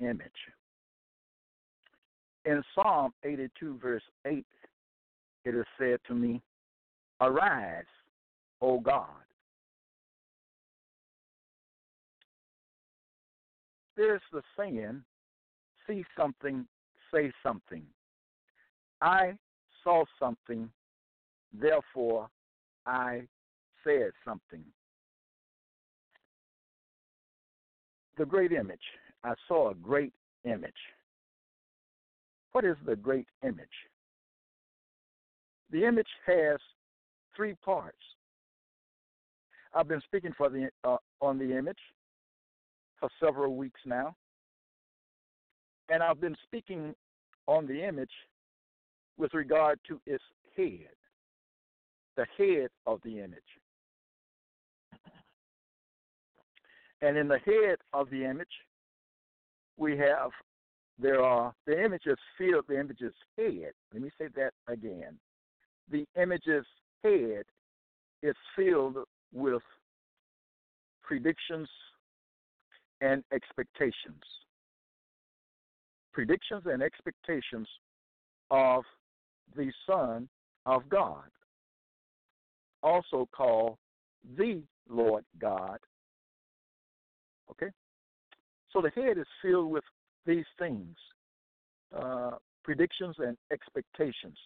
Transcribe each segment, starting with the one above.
image. In Psalm 82, verse 8, it is said to me, Arise, O God. There's the saying, see something, say something. I saw something, therefore I said something. The great image. I saw a great image. What is the great image? The image has three parts. I've been speaking for the uh, on the image for several weeks now, and I've been speaking on the image with regard to its head, the head of the image. And in the head of the image, we have there are the images filled the image's head. Let me say that again. The image's head is filled with predictions and expectations. Predictions and expectations of the Son of God, also called the Lord God. Okay? So the head is filled with these things uh, predictions and expectations,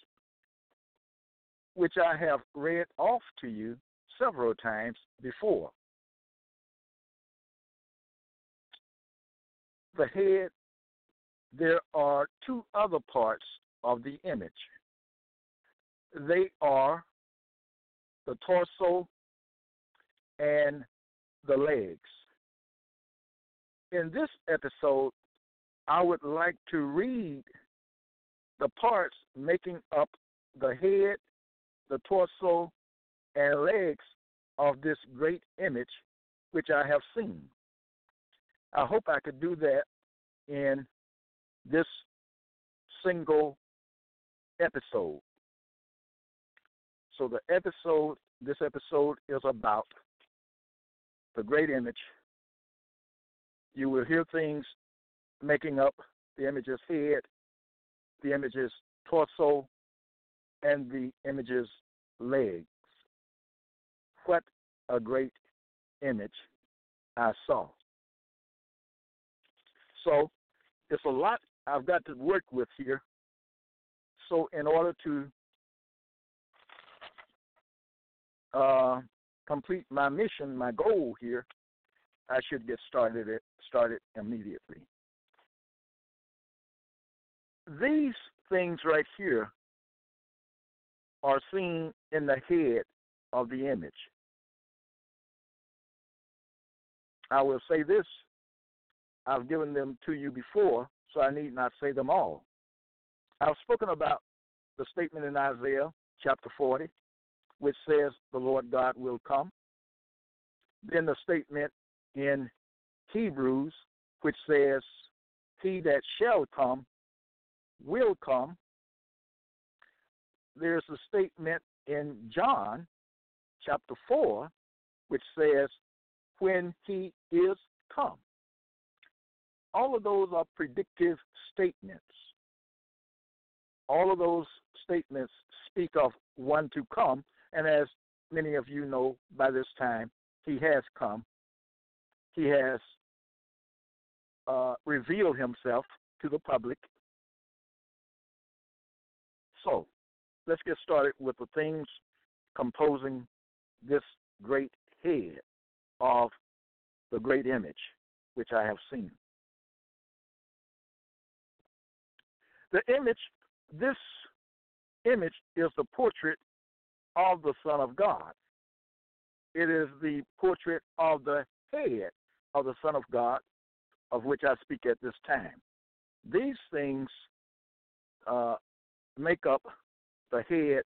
which I have read off to you several times before. The head, there are two other parts of the image. They are the torso and the legs in this episode, I would like to read the parts making up the head, the torso, and legs of this great image which I have seen. I hope I could do that in this single episode. So the episode, this episode is about the great image you will hear things making up the image's head, the image's torso, and the image's legs. What a great image I saw. So it's a lot I've got to work with here. So in order to uh, complete my mission, my goal here, I should get started it started immediately. These things right here are seen in the head of the image. I will say this I've given them to you before, so I need not say them all. I've spoken about the statement in Isaiah chapter 40, which says the Lord God will come. Then the statement in Hebrews, which says, He that shall come will come. There's a statement in John chapter 4, which says, When he is come. All of those are predictive statements. All of those statements speak of one to come, and as many of you know by this time, he has come he has uh, revealed himself to the public. So, let's get started with the things composing this great head of the great image which I have seen. The image, this image is the portrait of the Son of God. It is the portrait of the head of the Son of God, of which I speak at this time. These things uh, make up the head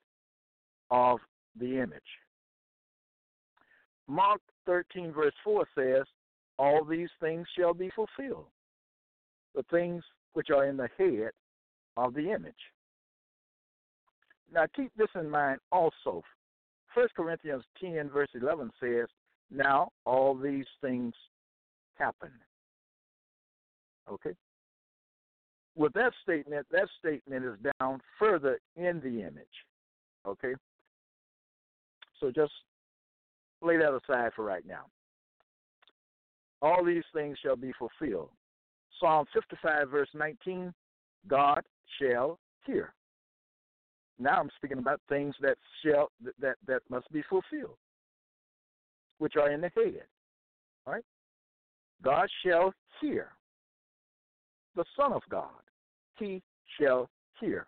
of the image. Mark 13, verse 4 says, All these things shall be fulfilled, the things which are in the head of the image. Now keep this in mind also. 1 Corinthians 10, verse 11 says, Now all these things happen. Okay? With that statement, that statement is down further in the image. Okay? So just lay that aside for right now. All these things shall be fulfilled. Psalm 55, verse 19 God shall hear. Now I'm speaking about things that shall that that must be fulfilled, which are in the head. All right? God shall hear. The Son of God, he shall hear.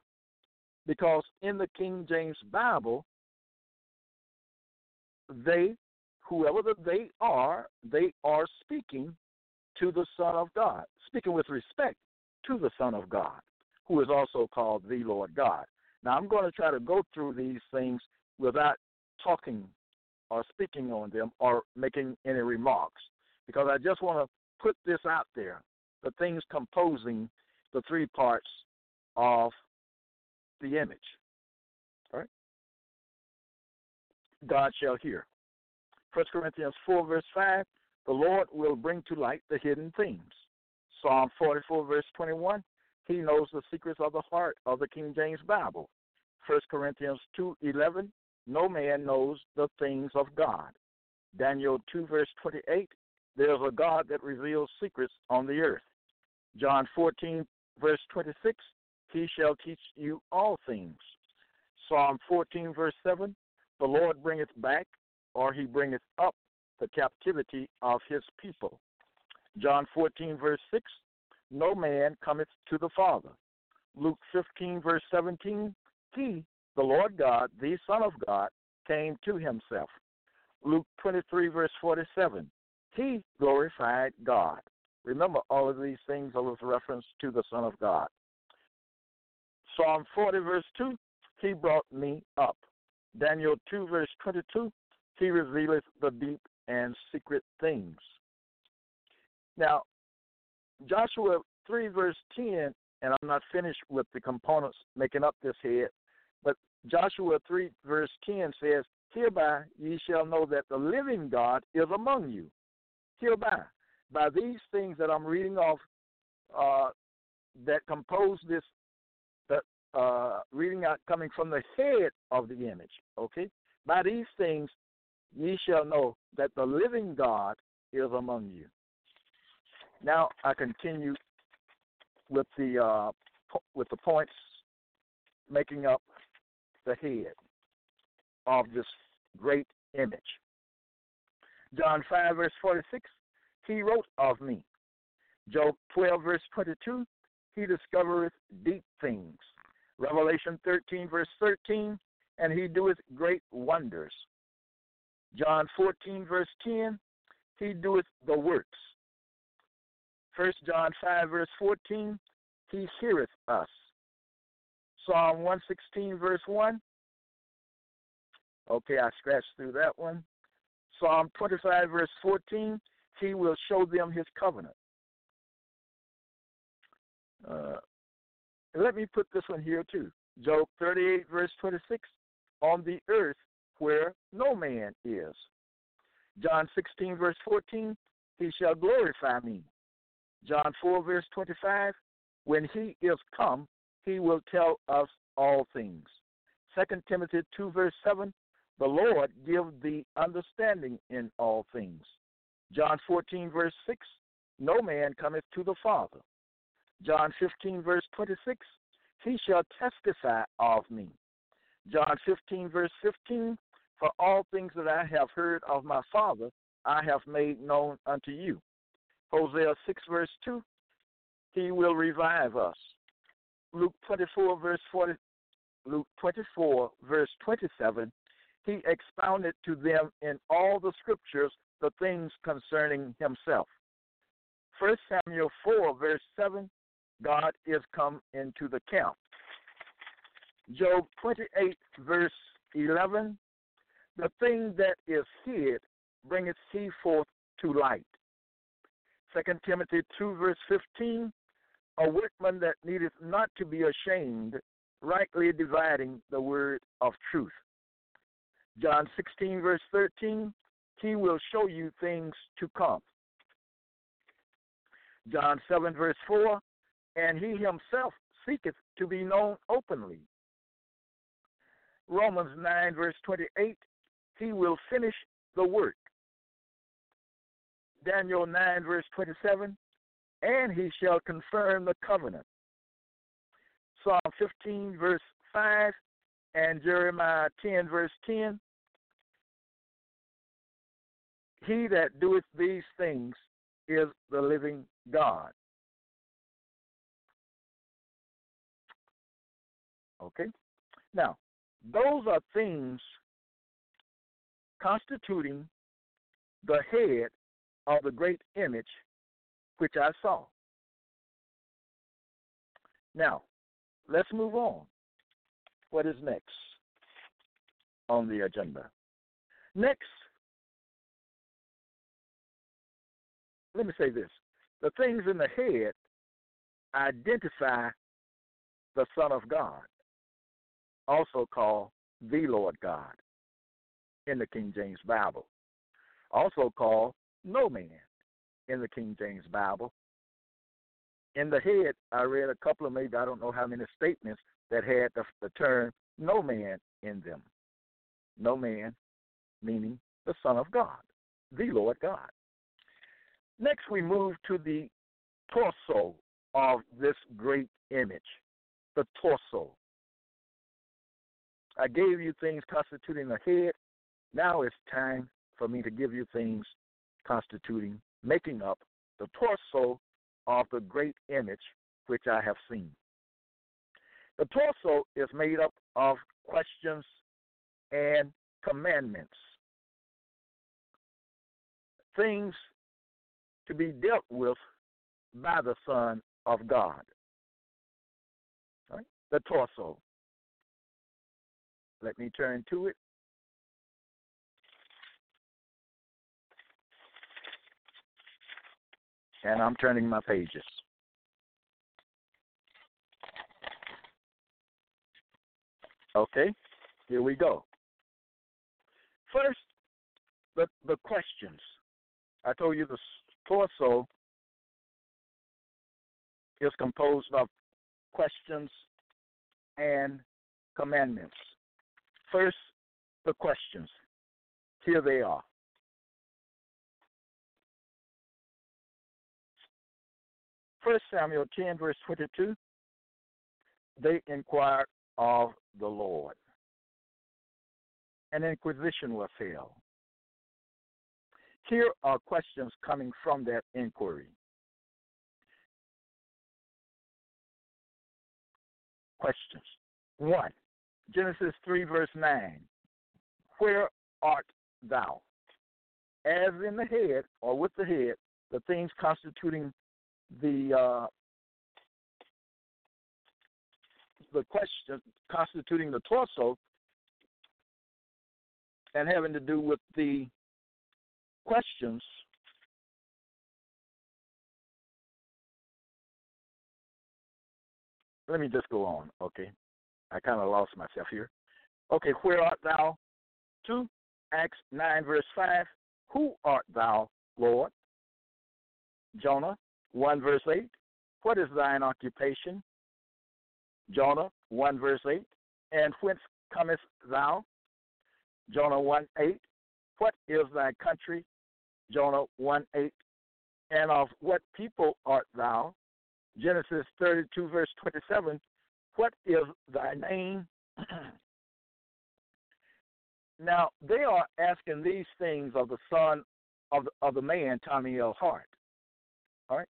Because in the King James Bible, they, whoever the they are, they are speaking to the Son of God, speaking with respect to the Son of God, who is also called the Lord God. Now, I'm going to try to go through these things without talking or speaking on them or making any remarks because I just want to put this out there the things composing the three parts of the image. All right? God shall hear. 1 Corinthians 4, verse 5 The Lord will bring to light the hidden things. Psalm 44, verse 21 he knows the secrets of the heart of the King James Bible. 1 Corinthians 2:11 No man knows the things of God. Daniel 2 verse 28 There's a God that reveals secrets on the earth. John 14 verse 26 He shall teach you all things. Psalm 14 verse 7 The Lord bringeth back or he bringeth up the captivity of his people. John 14 verse 6 no man cometh to the Father. Luke 15, verse 17, he, the Lord God, the Son of God, came to himself. Luke 23, verse 47, he glorified God. Remember, all of these things are with reference to the Son of God. Psalm 40, verse 2, he brought me up. Daniel 2, verse 22, he revealeth the deep and secret things. Now, Joshua 3, verse 10, and I'm not finished with the components making up this head, but Joshua 3, verse 10 says, Hereby ye shall know that the living God is among you. Hereby, by these things that I'm reading off uh, that compose this, the, uh, reading out coming from the head of the image, okay? By these things ye shall know that the living God is among you. Now I continue with the uh, po- with the points making up the head of this great image. John 5, verse 46, he wrote of me. Job 12, verse 22, he discovereth deep things. Revelation 13, verse 13, and he doeth great wonders. John 14, verse 10, he doeth the works. First John 5, verse 14, he heareth us. Psalm 116, verse 1. Okay, I scratched through that one. Psalm 25, verse 14, he will show them his covenant. Uh, let me put this one here too. Job 38, verse 26, on the earth where no man is. John 16, verse 14, he shall glorify me. John 4, verse 25, when he is come, he will tell us all things. 2 Timothy 2, verse 7, the Lord give thee understanding in all things. John 14, verse 6, no man cometh to the Father. John 15, verse 26, he shall testify of me. John 15, verse 15, for all things that I have heard of my Father, I have made known unto you. Hosea 6, verse 2, he will revive us. Luke 24, verse 40, Luke 24, verse 27, he expounded to them in all the scriptures the things concerning himself. 1 Samuel 4, verse 7, God is come into the camp. Job 28, verse 11, the thing that is hid bringeth he forth to light. 2 Timothy 2, verse 15, a workman that needeth not to be ashamed, rightly dividing the word of truth. John 16, verse 13, he will show you things to come. John 7, verse 4, and he himself seeketh to be known openly. Romans 9, verse 28, he will finish the work. Daniel 9, verse 27, and he shall confirm the covenant. Psalm 15, verse 5, and Jeremiah 10, verse 10. He that doeth these things is the living God. Okay? Now, those are things constituting the head of the great image which I saw. Now, let's move on. What is next on the agenda? Next, let me say this the things in the head identify the Son of God, also called the Lord God in the King James Bible, also called no man in the King James Bible. In the head, I read a couple of maybe I don't know how many statements that had the, the term no man in them. No man, meaning the Son of God, the Lord God. Next, we move to the torso of this great image, the torso. I gave you things constituting the head. Now it's time for me to give you things constituting making up the torso of the great image which I have seen. The torso is made up of questions and commandments, things to be dealt with by the Son of God. Right? The torso. Let me turn to it. and I'm turning my pages. Okay, here we go. First, the, the questions. I told you the torso is composed of questions and commandments. First, the questions. Here they are. 1 Samuel 10, verse 22, they inquired of the Lord. An inquisition was held. Here are questions coming from that inquiry. Questions. 1. Genesis 3, verse 9. Where art thou? As in the head, or with the head, the things constituting the uh, the question constituting the torso and having to do with the questions let me just go on okay i kind of lost myself here okay where art thou two acts 9 verse 5 who art thou lord jonah 1 verse 8. What is thine occupation? Jonah 1 verse 8. And whence comest thou? Jonah 1 8. What is thy country? Jonah 1 8. And of what people art thou? Genesis 32, verse 27, what is thy name? now, they are asking these things of the son of the, of the man, Tommy L. Hart. All right?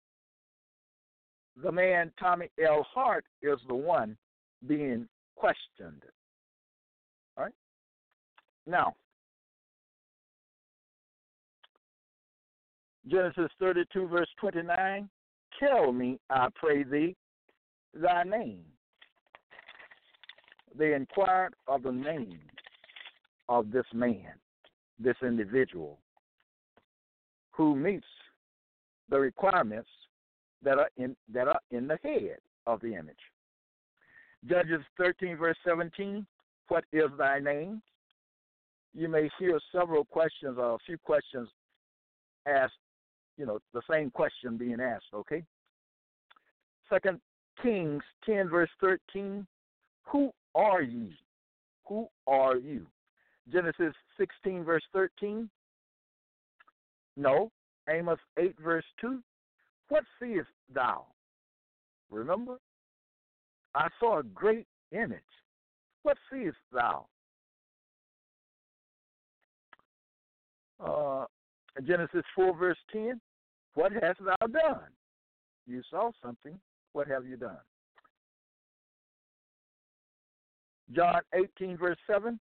The man, Tommy L. Hart, is the one being questioned. All right? Now, Genesis 32, verse 29 Tell me, I pray thee, thy name. They inquired of the name of this man, this individual, who meets the requirements that are in that are in the head of the image. Judges 13, verse 17, what is thy name? You may hear several questions or a few questions asked, you know, the same question being asked, okay? Second Kings 10, verse 13, who are ye? Who are you? Genesis 16, verse 13, no. Amos 8, verse 2, what seest thou? Remember? I saw a great image. What seest thou? Uh, Genesis 4, verse 10. What hast thou done? You saw something. What have you done? John 18, verse 7.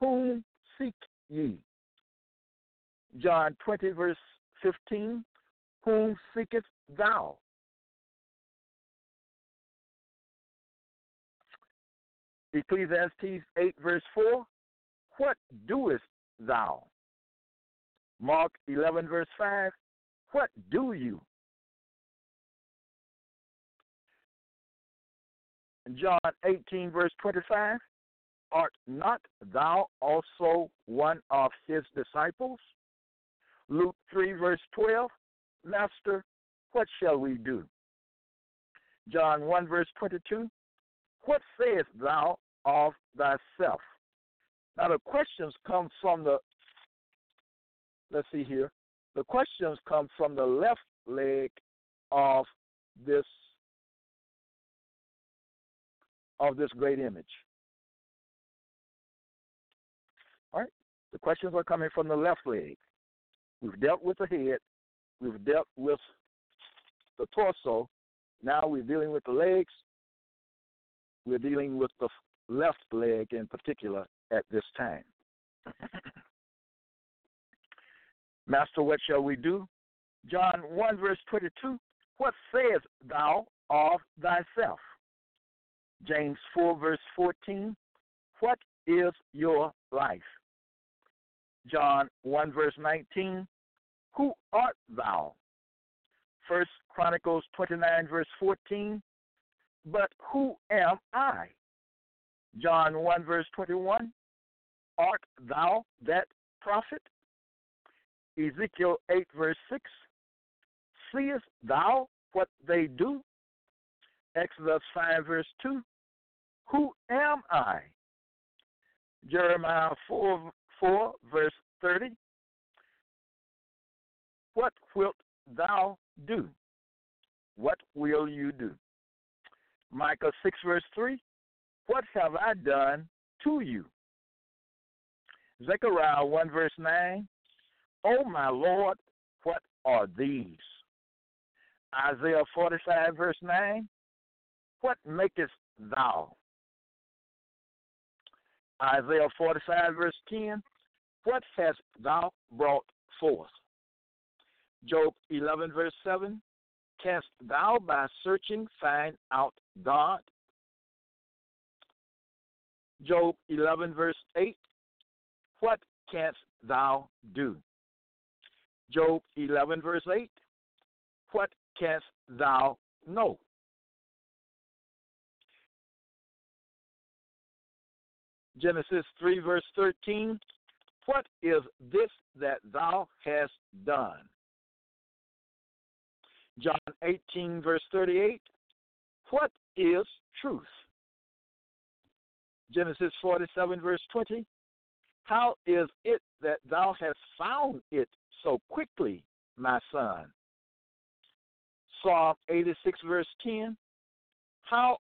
Whom seek ye? John 20, verse 15. Whom seekest thou? Ecclesiastes 8, verse 4 What doest thou? Mark 11, verse 5 What do you? John 18, verse 25 Art not thou also one of his disciples? Luke 3, verse 12 Master, what shall we do? John 1, verse 22 What sayest thou of thyself. Now the questions come from the let's see here. The questions come from the left leg of this of this great image. All right? The questions are coming from the left leg. We've dealt with the head, we've dealt with the torso, now we're dealing with the legs, we're dealing with the left leg in particular at this time. Master, what shall we do? John 1, verse 22 What sayest thou of thyself? James 4, verse 14 What is your life? John 1, verse 19 Who art thou? First Chronicles 29, verse 14 But who am I? John 1, verse 21 Art thou that prophet? Ezekiel 8, verse 6 Seest thou what they do? Exodus 5, verse 2 Who am I? Jeremiah 4, 4 verse 30 What wilt thou do? What will you do? Micah 6, verse 3 what have I done to you? Zechariah 1 verse 9. Oh my Lord, what are these? Isaiah 45 verse 9. What makest thou? Isaiah 45 verse 10. What hast thou brought forth? Job 11 verse 7. Canst thou by searching find out God? Job 11, verse 8 What canst thou do? Job 11, verse 8 What canst thou know? Genesis 3, verse 13 What is this that thou hast done? John 18, verse 38 What is truth? Genesis 47, verse 20. How is it that thou hast found it so quickly, my son? Psalm 86, verse 10. How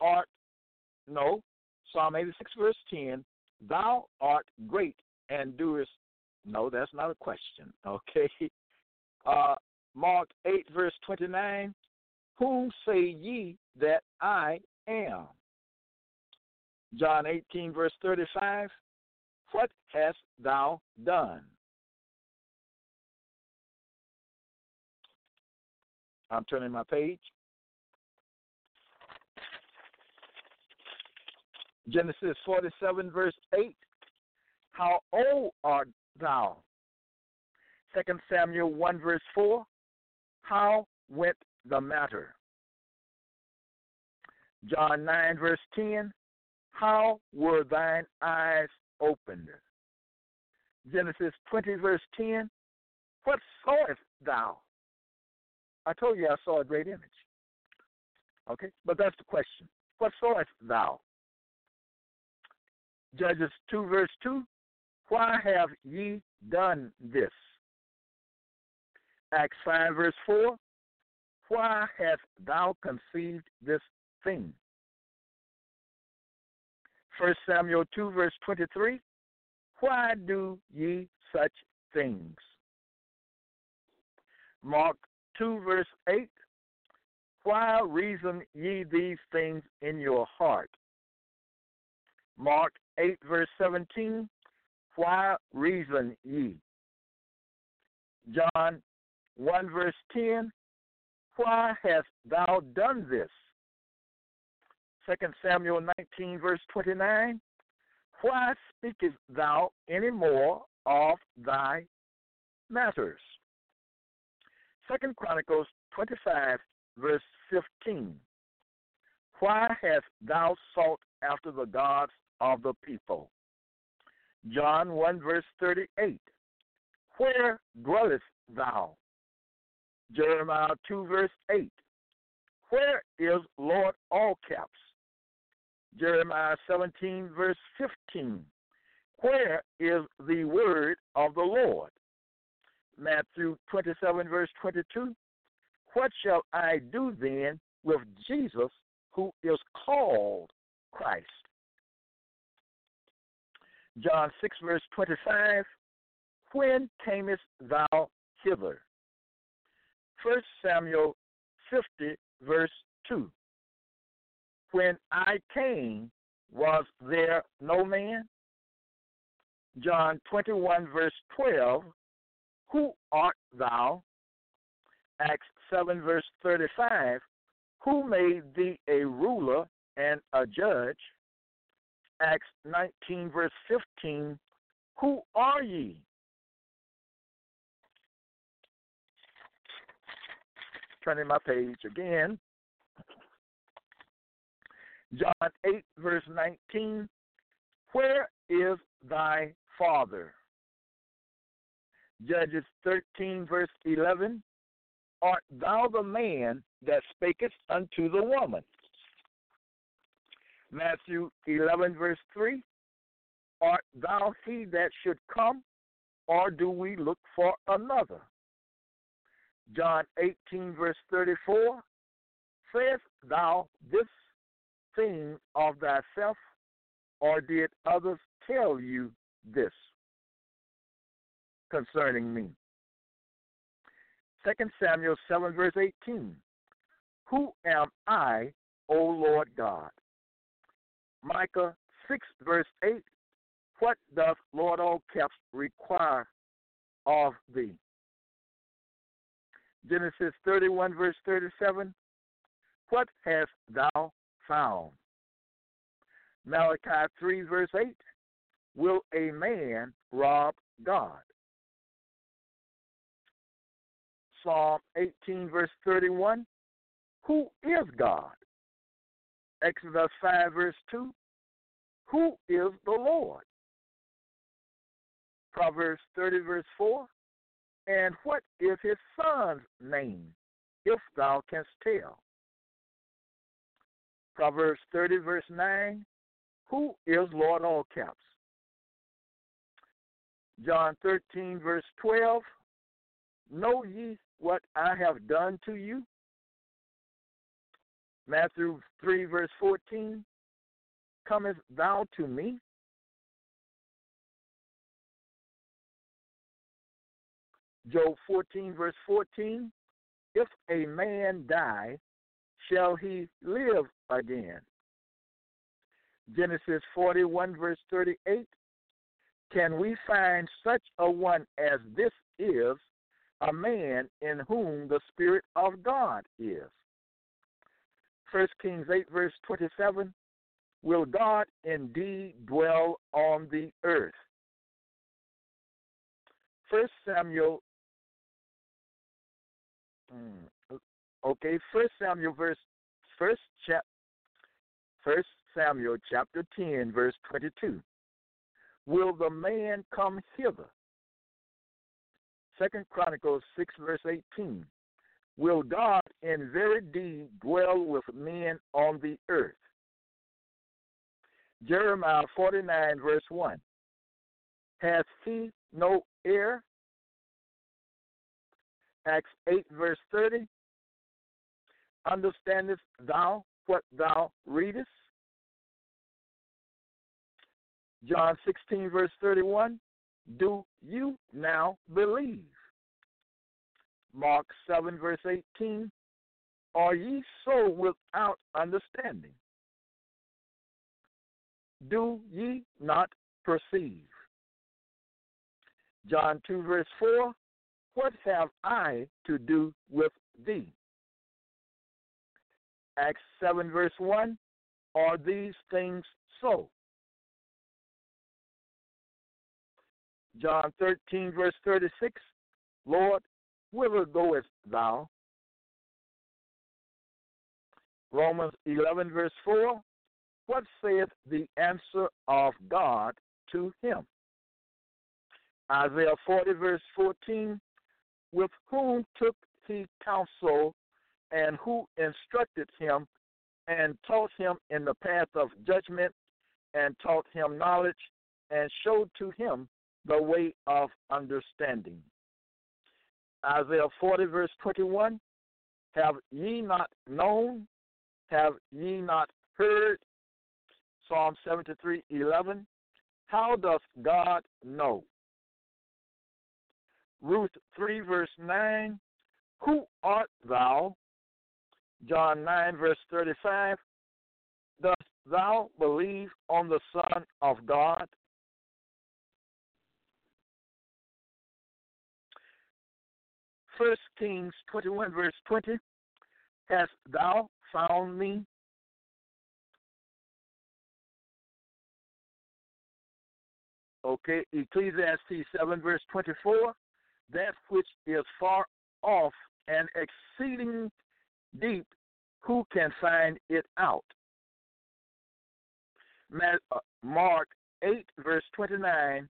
art, no, Psalm 86, verse 10. Thou art great and doest, no, that's not a question, okay? Uh, Mark 8, verse 29. Whom say ye that I am? John 18, verse 35. What hast thou done? I'm turning my page. Genesis 47, verse 8. How old art thou? 2 Samuel 1, verse 4. How went the matter? John 9, verse 10. How were thine eyes opened? Genesis 20, verse 10. What sawest thou? I told you I saw a great image. Okay? But that's the question. What sawest thou? Judges 2, verse 2. Why have ye done this? Acts 5, verse 4. Why hast thou conceived this thing? 1 Samuel 2, verse 23. Why do ye such things? Mark 2, verse 8. Why reason ye these things in your heart? Mark 8, verse 17. Why reason ye? John 1, verse 10. Why hast thou done this? 2 Samuel 19, verse 29. Why speakest thou any more of thy matters? Second Chronicles 25, verse 15. Why hast thou sought after the gods of the people? John 1, verse 38. Where dwellest thou? Jeremiah 2, verse 8. Where is Lord all caps? Jeremiah 17, verse 15. Where is the word of the Lord? Matthew 27, verse 22. What shall I do then with Jesus, who is called Christ? John 6, verse 25. When camest thou hither? 1 Samuel 50, verse 2. When I came, was there no man? John 21, verse 12. Who art thou? Acts 7, verse 35. Who made thee a ruler and a judge? Acts 19, verse 15. Who are ye? Turning my page again. John 8, verse 19. Where is thy father? Judges 13, verse 11. Art thou the man that spakest unto the woman? Matthew 11, verse 3. Art thou he that should come, or do we look for another? John 18, verse 34. Sayest thou this of thyself, or did others tell you this concerning me? 2 Samuel 7, verse 18. Who am I, O Lord God? Micah 6, verse 8. What doth Lord all caps require of thee? Genesis 31, verse 37. What hast thou found? Malachi 3, verse 8. Will a man rob God? Psalm 18, verse 31. Who is God? Exodus 5, verse 2. Who is the Lord? Proverbs 30, verse 4. And what is his son's name, if thou canst tell? Proverbs 30, verse 9. Who is Lord all caps? John 13, verse 12. know ye what I have done to you? Matthew 3, verse 14, Comest thou to me? Job 14, verse 14, If a man die, shall he live again? Genesis 41, verse 38, Can we find such a one as this is, a man in whom the Spirit of God is? First Kings 8, verse 27, Will God indeed dwell on the earth? First Samuel Hmm. Okay, First Samuel verse first chap First Samuel chapter ten verse twenty two. Will the man come hither? Second Chronicles six verse eighteen. Will God in very deed dwell with men on the earth? Jeremiah forty nine verse one. Has he no heir? Acts 8, verse 30. Understandest thou what thou readest? John 16, verse 31. Do you now believe? Mark 7, verse 18. Are ye so without understanding? Do ye not perceive? John 2, verse 4. What have I to do with thee? Acts 7, verse 1 Are these things so? John 13, verse 36 Lord, whither goest thou? Romans 11, verse 4 What saith the answer of God to him? Isaiah 40, verse 14 with whom took he counsel, and who instructed him, and taught him in the path of judgment, and taught him knowledge, and showed to him the way of understanding. Isaiah 40, verse 21 Have ye not known? Have ye not heard? Psalm 73, 11 How doth God know? Ruth 3, verse 9, Who art thou? John 9, verse 35, Dost thou believe on the Son of God? First Kings 21, verse 20, Hast thou found me? Okay, Ecclesiastes 7, verse 24, that which is far off and exceeding deep, who can find it out? Uh, Mark 8, verse 29,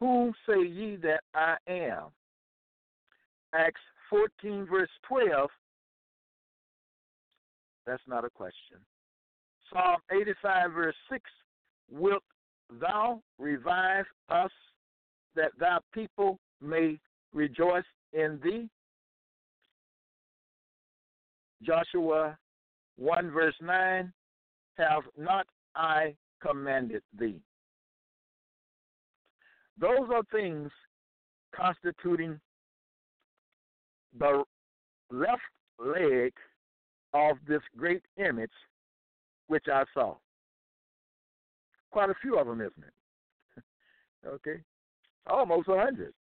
Whom say ye that I am? Acts 14, verse 12, that's not a question. Psalm 85, verse 6, Wilt thou revive us that thy people may rejoice in thee. Joshua 1 verse 9, have not I commanded thee? Those are things constituting the left leg of this great image which I saw. Quite a few of them, isn't it? okay. Almost a hundred.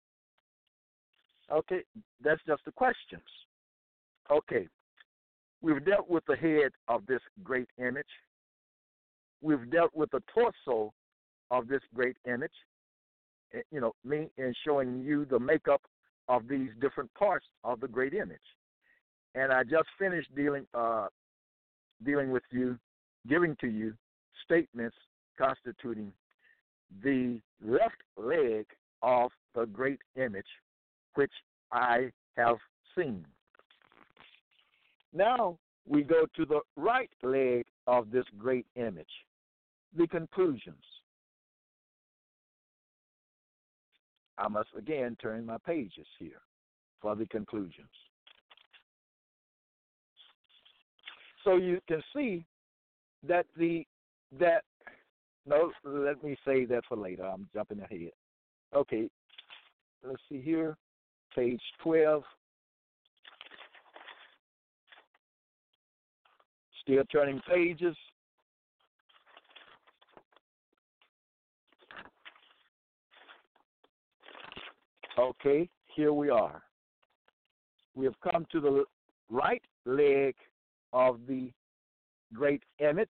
Okay, that's just the questions. Okay, we've dealt with the head of this great image. We've dealt with the torso of this great image. Eh, you know, me in showing you the makeup of these different parts of the great image. And I just finished dealing uh, dealing with you, giving to you statements constituting the left leg of the great image which I have seen. Now we go to the right leg of this great image, the conclusions. I must again turn my pages here. for the conclusions. So you can see that the that no, let me say that for later. I'm jumping ahead. Okay, let's see here, page twelve. Still turning pages. Okay, here we are. We have come to the right leg of the great image.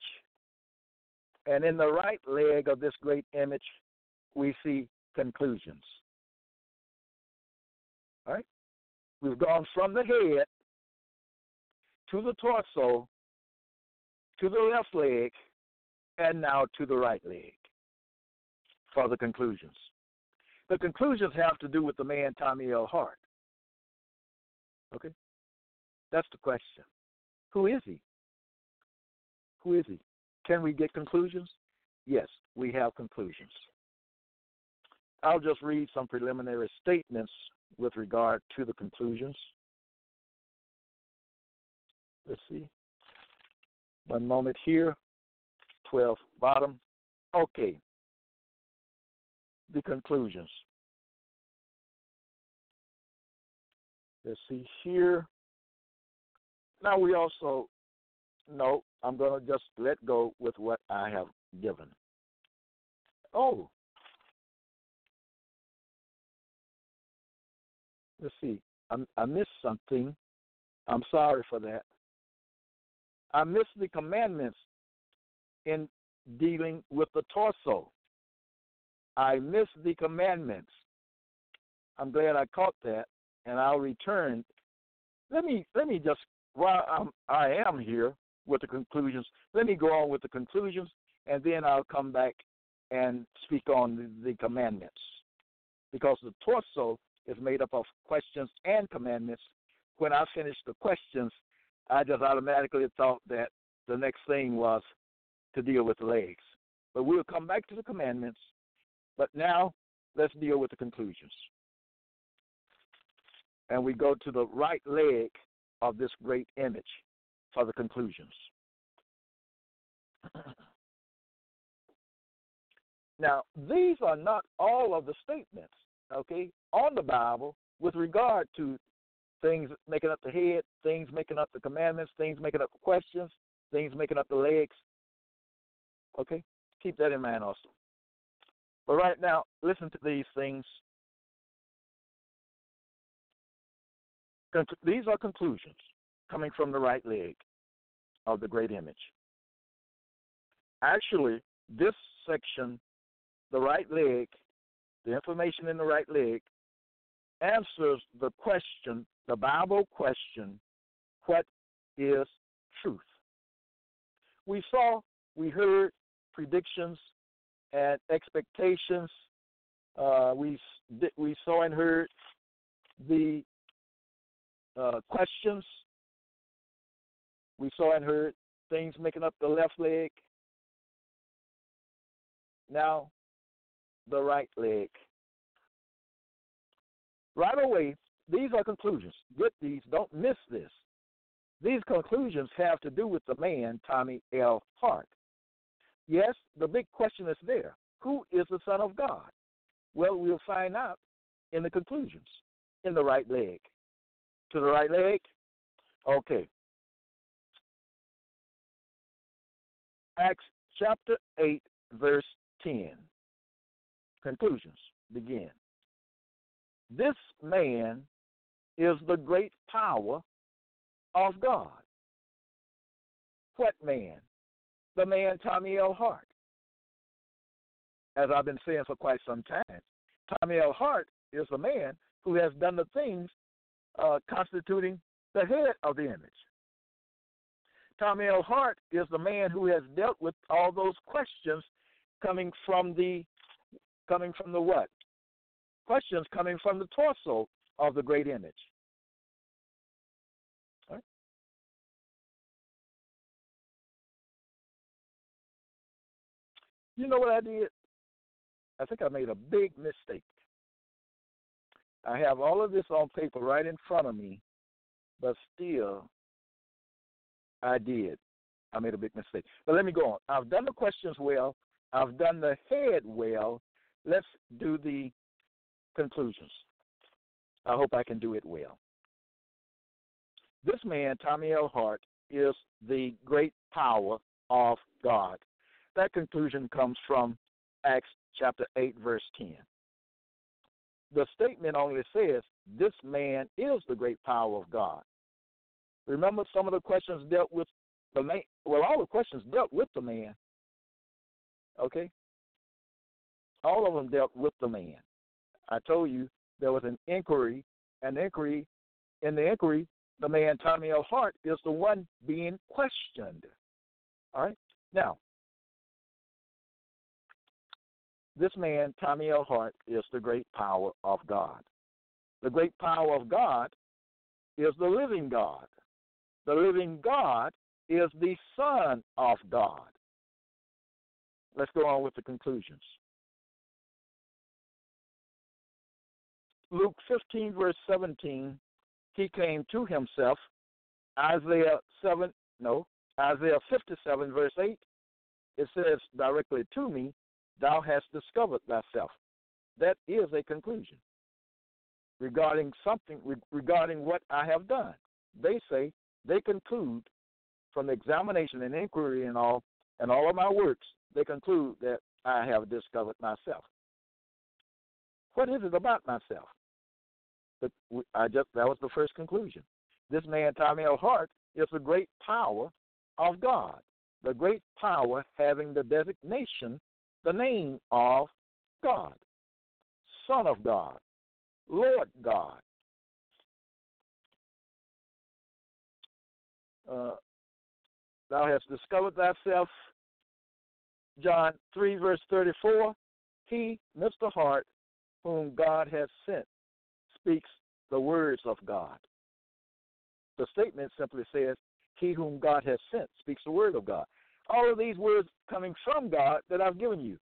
And in the right leg of this great image, we see conclusions. All right? We've gone from the head to the torso, to the left leg, and now to the right leg for the conclusions. The conclusions have to do with the man Tommy L. Hart. Okay? That's the question. Who is he? Who is he? Can we get conclusions? Yes, we have conclusions. I'll just read some preliminary statements with regard to the conclusions. Let's see. One moment here. 12 bottom. Okay. The conclusions. Let's see here. Now we also no, I'm going to just let go with what I have given. Oh, let's see. I, I missed something. I'm sorry for that. I missed the commandments in dealing with the torso. I missed the commandments. I'm glad I caught that, and I'll return. Let me let me just while I'm, I am here with the conclusions. Let me go on with the conclusions, and then I'll come back and speak on the, the commandments. Because the torso is made up of questions and commandments. When I finish the questions, I just automatically thought that the next thing was to deal with the legs. But we'll come back to the commandments. But now let's deal with the conclusions. And we go to the right leg of this great image for the conclusions. now, these are not all of the statements, okay, on the Bible with regard to things making up the head, things making up the commandments, things making up the questions, things making up the legs. Okay? Keep that in mind also. But right now, listen to these things. These are conclusions coming from the right leg of the great image. Actually, this section, the right leg, the information in the right leg, answers the question, the Bible question, what is truth? We saw, we heard predictions and expectations. Uh, we we saw and heard the uh, questions we saw and heard things making up the left leg. Now, the right leg. Right away, these are conclusions. Get these, don't miss this. These conclusions have to do with the man, Tommy L. Hart. Yes, the big question is there. Who is the Son of God? Well, we'll find out in the conclusions, in the right leg. To the right leg? Okay. Acts chapter 8, verse 10. Conclusions begin. This man is the great power of God. What man? The man Tommy L. Hart. As I've been saying for quite some time, Tommy L. Hart is the man who has done the things uh, constituting the head of the image. Tommy L. Hart is the man who has dealt with all those questions coming from the coming from the what? Questions coming from the torso of the great image. Right? You know what I did? I think I made a big mistake. I have all of this on paper right in front of me, but still, I did. I made a big mistake. But let me go on. I've done the questions well. I've done the head well. Let's do the conclusions. I hope I can do it well. This man, Tommy L. Hart, is the great power of God. That conclusion comes from Acts chapter 8, verse 10. The statement only says, This man is the great power of God. Remember, some of the questions dealt with the man. Well, all the questions dealt with the man. Okay? All of them dealt with the man. I told you there was an inquiry, an inquiry. In the inquiry, the man Tommy L. Hart is the one being questioned. All right? Now, this man, Tommy L. Hart, is the great power of God. The great power of God is the living God. The living God is the Son of God. Let's go on with the conclusions. Luke 15, verse 17, he came to himself. Isaiah 7, no, Isaiah 57, verse 8, it says directly to me, Thou hast discovered thyself. That is a conclusion regarding something, regarding what I have done. They say, they conclude from the examination and inquiry and all, and all of my works, they conclude that I have discovered myself. What is it about myself? But I just that was the first conclusion. This man, Tommy L. Hart, is the great power of God. The great power having the designation, the name of God, Son of God, Lord God. Uh, thou hast discovered thyself. John 3, verse 34. He, Mr. Hart, whom God has sent, speaks the words of God. The statement simply says, He whom God has sent speaks the word of God. All of these words coming from God that I've given you.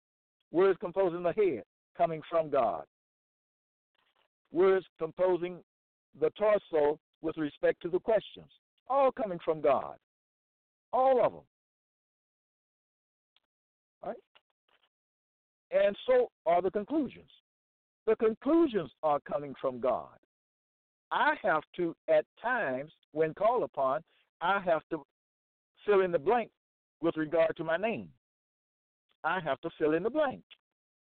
Words composing the head coming from God. Words composing the torso with respect to the questions. All coming from God. All of them. All right? And so are the conclusions. The conclusions are coming from God. I have to, at times, when called upon, I have to fill in the blank with regard to my name. I have to fill in the blank.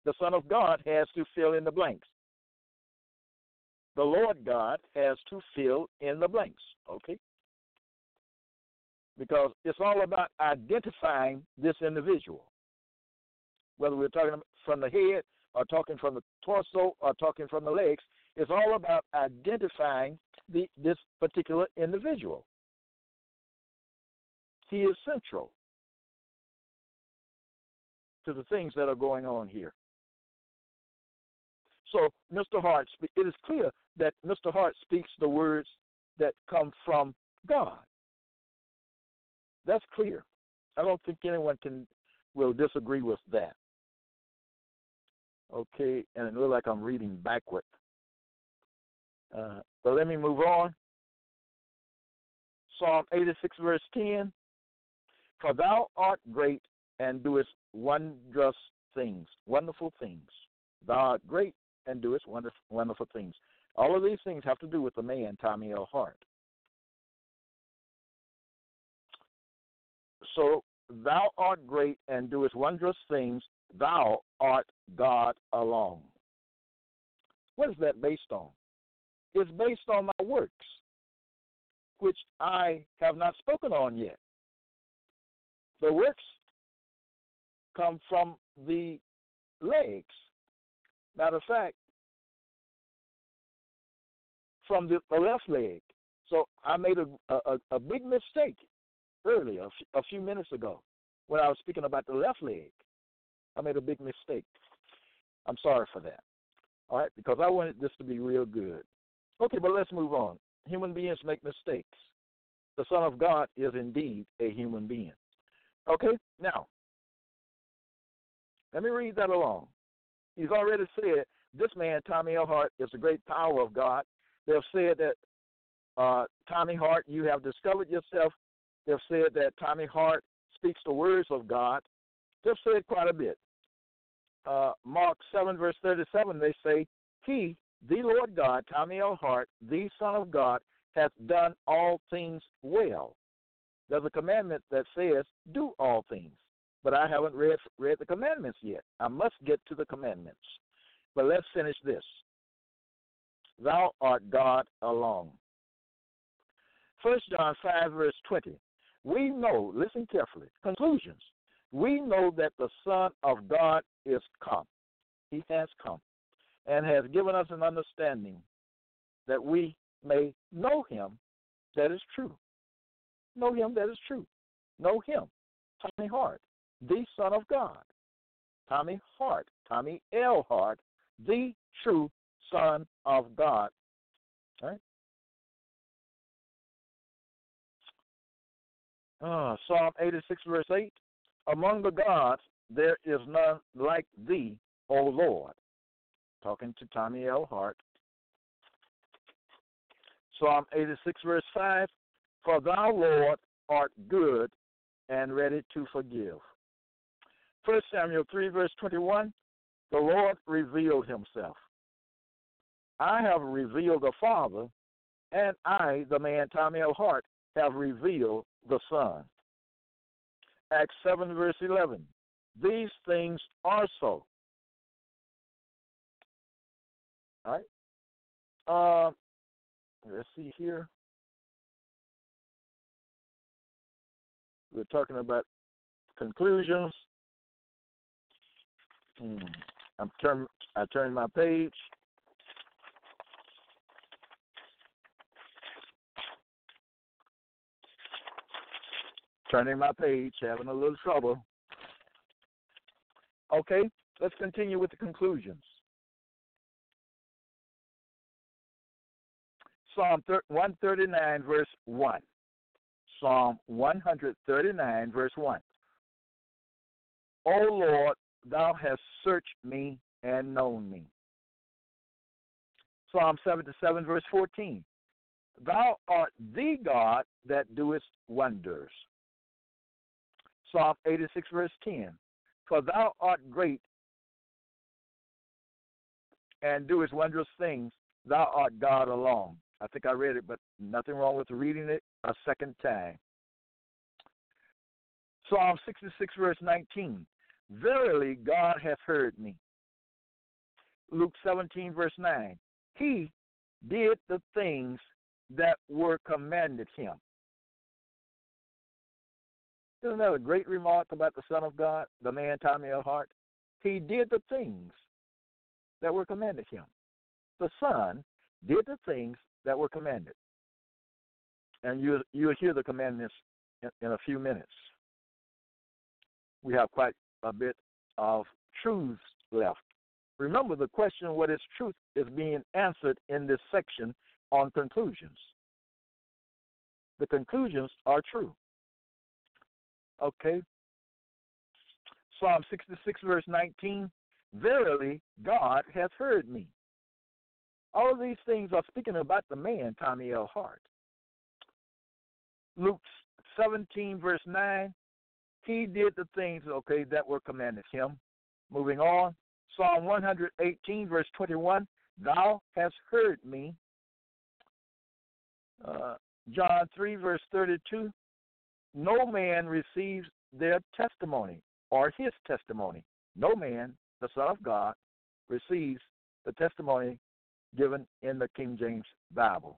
The Son of God has to fill in the blanks. The Lord God has to fill in the blanks. Okay? Because it's all about identifying this individual. Whether we're talking from the head or talking from the torso or talking from the legs. It's all about identifying the, this particular individual. He is central to the things that are going on here. So, Mr. Hart, it is clear that Mr. Hart speaks the words that come from God. That's clear. I don't think anyone can will disagree with that. Okay, and it looks like I'm reading backward. Uh, but let me move on. Psalm 86, verse 10 For thou art great and doest wondrous things, wonderful things. Thou art great and doest wonderful, wonderful things. All of these things have to do with the man, Tommy L. Hart. So, thou art great and doest wondrous things. Thou art God alone. What is that based on? It's based on my works, which I have not spoken on yet. The works come from the legs. Matter of fact, from the, left leg. So I made a, a, a big mistake earlier, a few minutes ago, when I was speaking about the left leg. I made a big mistake. I'm sorry for that. All right, because I wanted this to be real good. Okay, but let's move on. Human beings make mistakes. The Son of God is indeed a human being. Okay, now, let me read that along. He's already said, this man, Tommy L. Hart, is the great power of God. They've said that uh, Tommy Hart, you have discovered yourself. They've said that Tommy Hart speaks the words of God. They've said quite a bit. Uh, Mark 7, verse 37, they say, He, the Lord God, Tommy L. Hart, the Son of God, hath done all things well. There's a commandment that says, do all things. But I haven't read read the commandments yet. I must get to the commandments. But let's finish this. Thou art God alone. First John five verse twenty. We know, listen carefully, conclusions. We know that the Son of God is come. He has come and has given us an understanding that we may know him that is true. Know him that is true. Know him, Tommy Hart, the Son of God. Tommy Hart, Tommy L. Hart, the true Son of God. Right? Uh, Psalm 86, verse 8 Among the gods there is none like thee, O Lord. Talking to Tommy L. Hart. Psalm 86, verse 5 For thou, Lord, art good and ready to forgive. 1 Samuel 3, verse 21 The Lord revealed himself. I have revealed the Father, and I, the man Tommy L. Hart, have revealed the Son. Acts 7, verse 11. These things are so. All right. Uh, let's see here. We're talking about conclusions. Hmm. I'm turn. I turn my page. Turning my page, having a little trouble. Okay, let's continue with the conclusions. Psalm 139, verse 1. Psalm 139, verse 1. O Lord, thou hast searched me and known me. Psalm 77, verse 14. Thou art the God that doest wonders. Psalm 86, verse 10. For thou art great and doest wondrous things. Thou art God alone. I think I read it, but nothing wrong with reading it a second time. Psalm 66, verse 19. Verily, God hath heard me. Luke 17, verse 9. He did the things that were commanded him. Isn't that a great remark about the Son of God, the man Tommy L. Hart? He did the things that were commanded him. The Son did the things that were commanded. And you, you'll hear the commandments in, in a few minutes. We have quite a bit of truths left. Remember, the question, what is truth, is being answered in this section on conclusions. The conclusions are true. Okay. Psalm 66, verse 19 Verily, God hath heard me. All of these things are speaking about the man, Tommy L. Hart. Luke 17, verse 9 He did the things, okay, that were commanded him. Moving on. Psalm 118, verse 21 Thou hast heard me. Uh, John 3, verse 32 no man receives their testimony or his testimony. No man, the Son of God, receives the testimony given in the King James Bible.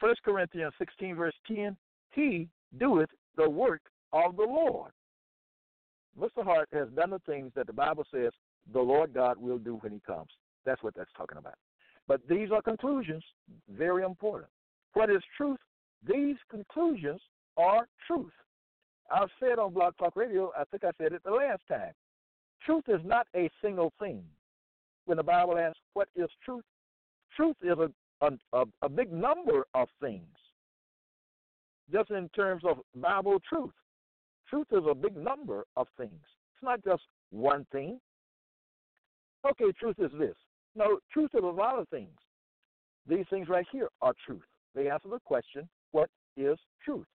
1 Corinthians 16, verse 10 He doeth the work of the Lord. Mr. Hart has done the things that the Bible says the Lord God will do when he comes. That's what that's talking about. But these are conclusions, very important. What is truth? These conclusions are truth. I've said on Blog Talk Radio, I think I said it the last time. Truth is not a single thing. When the Bible asks, What is truth? Truth is a, a, a big number of things. Just in terms of Bible truth, truth is a big number of things. It's not just one thing. Okay, truth is this No, truth is a lot of things. These things right here are truth. They answer the question, what is truth?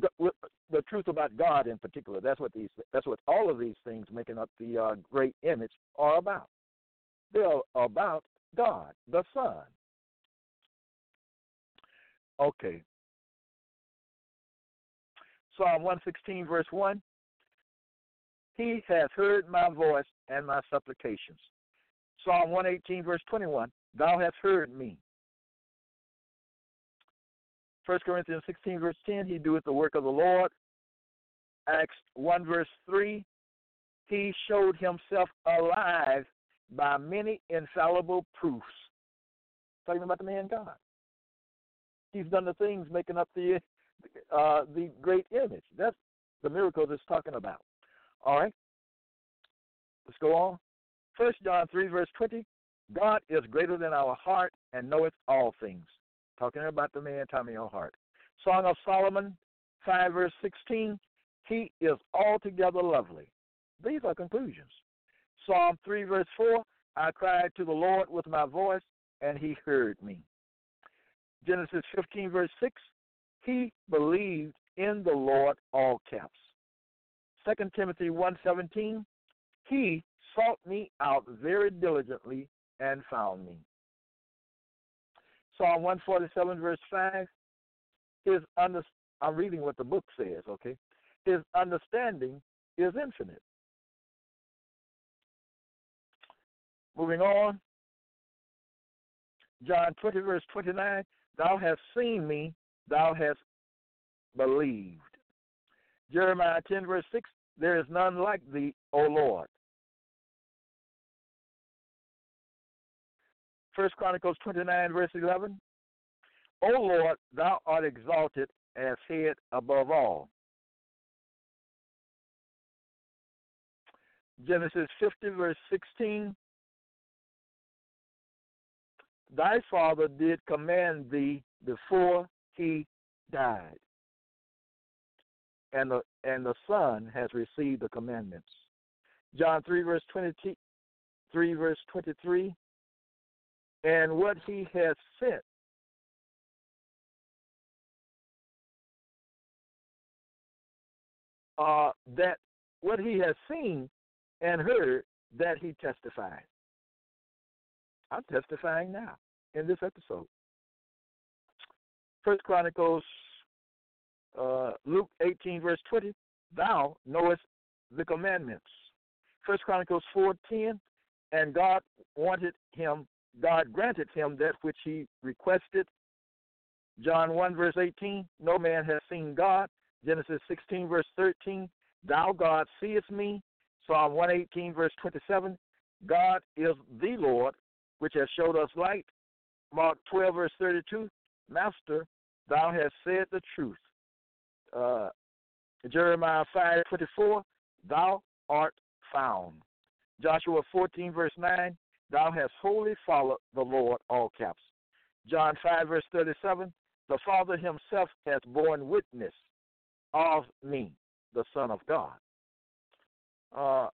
The, truth about God in particular. That's what these. That's what all of these things making up the uh, great image are about. They're about God, the Son. Okay. Psalm 116, verse 1. He has heard my voice and my supplications. Psalm 118, verse 21. Thou hast heard me. 1 Corinthians 16, verse 10. He doeth the work of the Lord. Acts 1, verse 3. He showed himself alive by many infallible proofs. Talking about the man God. He's done the things making up the uh, the great image. That's the miracle that's talking about. All right. Let's go on. First John three verse twenty. God is greater than our heart and knoweth all things. Talking about the man Tommy L. Hart. Song of Solomon five verse sixteen. He is altogether lovely. These are conclusions. Psalm 3, verse 4 I cried to the Lord with my voice, and he heard me. Genesis 15, verse 6 He believed in the Lord, all caps. 2 Timothy 1:17 He sought me out very diligently and found me. Psalm 147 verse 5 His under, I'm reading what the book says, okay? His understanding is infinite. Moving on. John 20, verse 29 Thou hast seen me, thou hast believed. Jeremiah 10, verse 6 There is none like thee, O Lord. First Chronicles 29, verse 11 O Lord, thou art exalted as head above all. Genesis 50, verse 16 thy father did command thee before he died. And the and the Son has received the commandments. John three verse twenty three verse twenty three. And what he has sent uh, that what he has seen and heard that he testified. I'm testifying now in this episode. First Chronicles, uh, Luke 18, verse 20, thou knowest the commandments. First Chronicles 4:10, and God wanted him, God granted him that which he requested. John 1 verse 18, no man has seen God. Genesis 16 verse 13, thou God seest me. Psalm 118 verse 27, God is the Lord which has showed us light. Mark 12, verse 32, Master, thou hast said the truth. Uh, Jeremiah 5, 24, thou art found. Joshua 14, verse 9, thou hast wholly followed the Lord, all caps. John 5, verse 37, the Father himself has borne witness of me, the Son of God. Uh,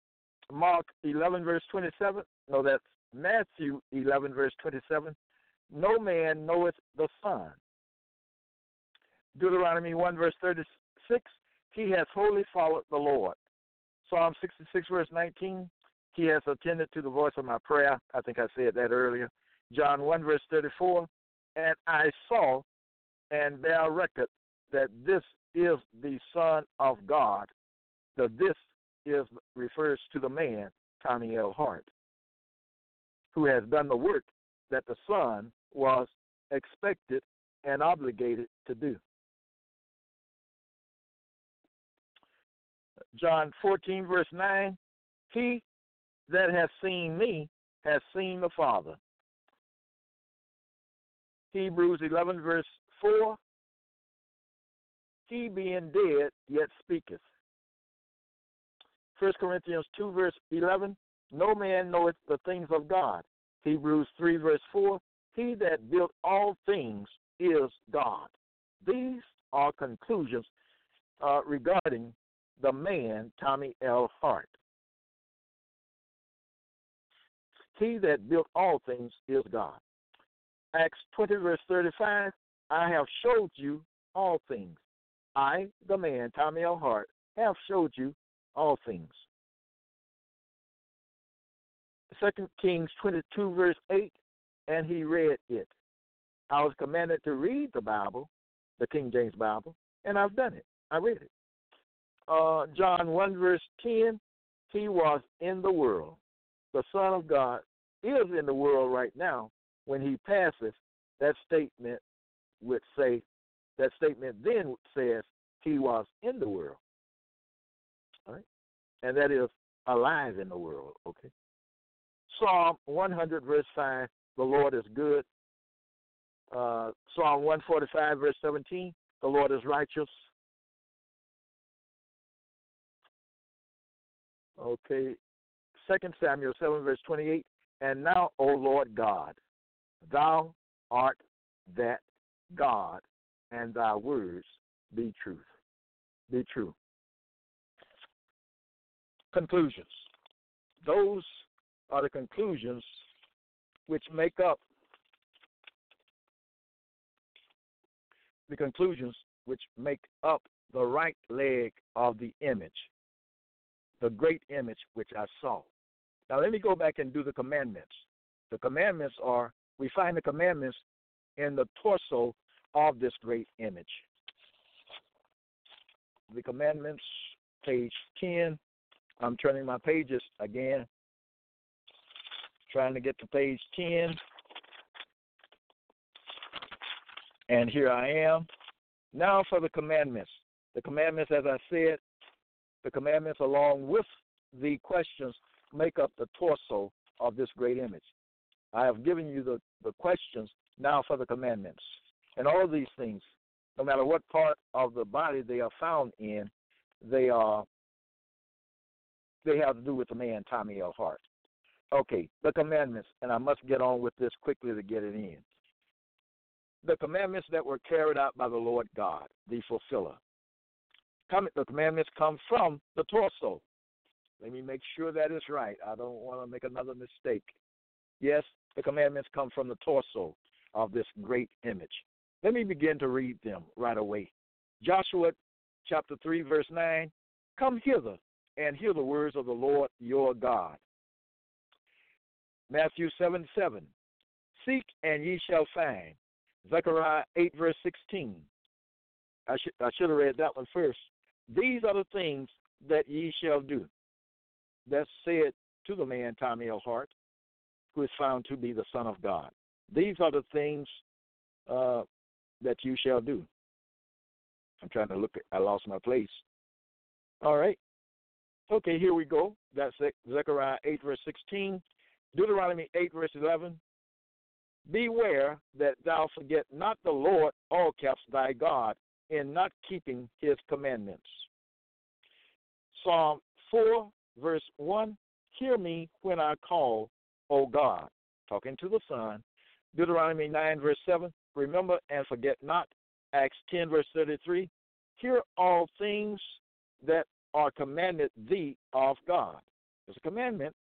Mark 11, verse 27, no, that's Matthew 11, verse 27, no man knoweth the Son. Deuteronomy 1, verse 36, he has wholly followed the Lord. Psalm 66, verse 19, he has attended to the voice of my prayer. I think I said that earlier. John 1, verse 34, and I saw and bear record that this is the Son of God. The this is refers to the man, Tommy L. Hart who has done the work that the Son was expected and obligated to do. John 14, verse 9 He that has seen me has seen the Father. Hebrews 11, verse 4 He being dead yet speaketh. 1 Corinthians 2, verse 11 no man knoweth the things of God. Hebrews 3, verse 4 He that built all things is God. These are conclusions uh, regarding the man, Tommy L. Hart. He that built all things is God. Acts 20, verse 35, I have showed you all things. I, the man, Tommy L. Hart, have showed you all things. Second Kings 22, verse 8, and he read it. I was commanded to read the Bible, the King James Bible, and I've done it. I read it. Uh, John 1, verse 10, he was in the world. The Son of God is in the world right now. When he passes, that statement would say, that statement then says he was in the world. All right? And that is alive in the world, okay? Psalm 100, verse 5, the Lord is good. Uh, Psalm 145, verse 17, the Lord is righteous. Okay, Second Samuel 7, verse 28, and now, O Lord God, thou art that God, and thy words be truth. Be true. Conclusions. Those are the conclusions which make up the conclusions which make up the right leg of the image, the great image which I saw. Now, let me go back and do the commandments. The commandments are, we find the commandments in the torso of this great image. The commandments, page 10. I'm turning my pages again trying to get to page 10. And here I am. Now for the commandments. The commandments, as I said, the commandments along with the questions make up the torso of this great image. I have given you the, the questions now for the commandments. And all of these things, no matter what part of the body they are found in, they are they have to do with the man Tommy L. Hart. Okay, the commandments, and I must get on with this quickly to get it in. The commandments that were carried out by the Lord God, the fulfiller. The commandments come from the torso. Let me make sure that is right. I don't want to make another mistake. Yes, the commandments come from the torso of this great image. Let me begin to read them right away. Joshua chapter 3, verse 9 Come hither and hear the words of the Lord your God. Matthew 7 7. Seek and ye shall find. Zechariah 8, verse 16. I, should I should have read that one first. These are the things that ye shall do. That's said to the man Tommy L. Hart, who is found to be the Son of God. These are the things uh, that you shall do. I'm trying to look at, I lost my place. All right. Okay, here we go. That's Zechariah 8, verse 16. Deuteronomy 8, verse 11. Beware that thou forget not the Lord, all caps thy God, in not keeping his commandments. Psalm 4, verse 1. Hear me when I call, O God. Talking to the Son. Deuteronomy 9, verse 7. Remember and forget not. Acts 10, verse 33. Hear all things that are commanded thee of God. It's a commandment.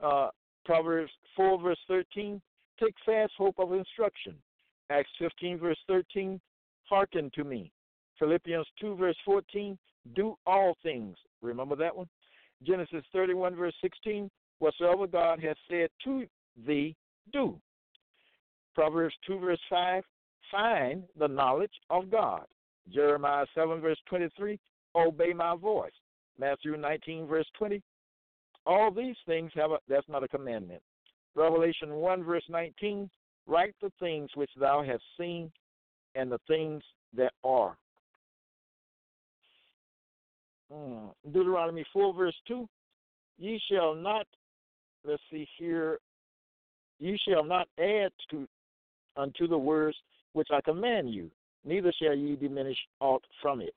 Uh, Proverbs 4, verse 13, take fast hope of instruction. Acts 15, verse 13, hearken to me. Philippians 2, verse 14, do all things. Remember that one? Genesis 31, verse 16, whatsoever God has said to thee, do. Proverbs 2, verse 5, find the knowledge of God. Jeremiah 7, verse 23, obey my voice. Matthew 19, verse 20, all these things have a, that's not a commandment. Revelation 1, verse 19, write the things which thou hast seen and the things that are. Hmm. Deuteronomy 4, verse 2, ye shall not, let's see here, ye shall not add to unto the words which I command you, neither shall ye diminish aught from it.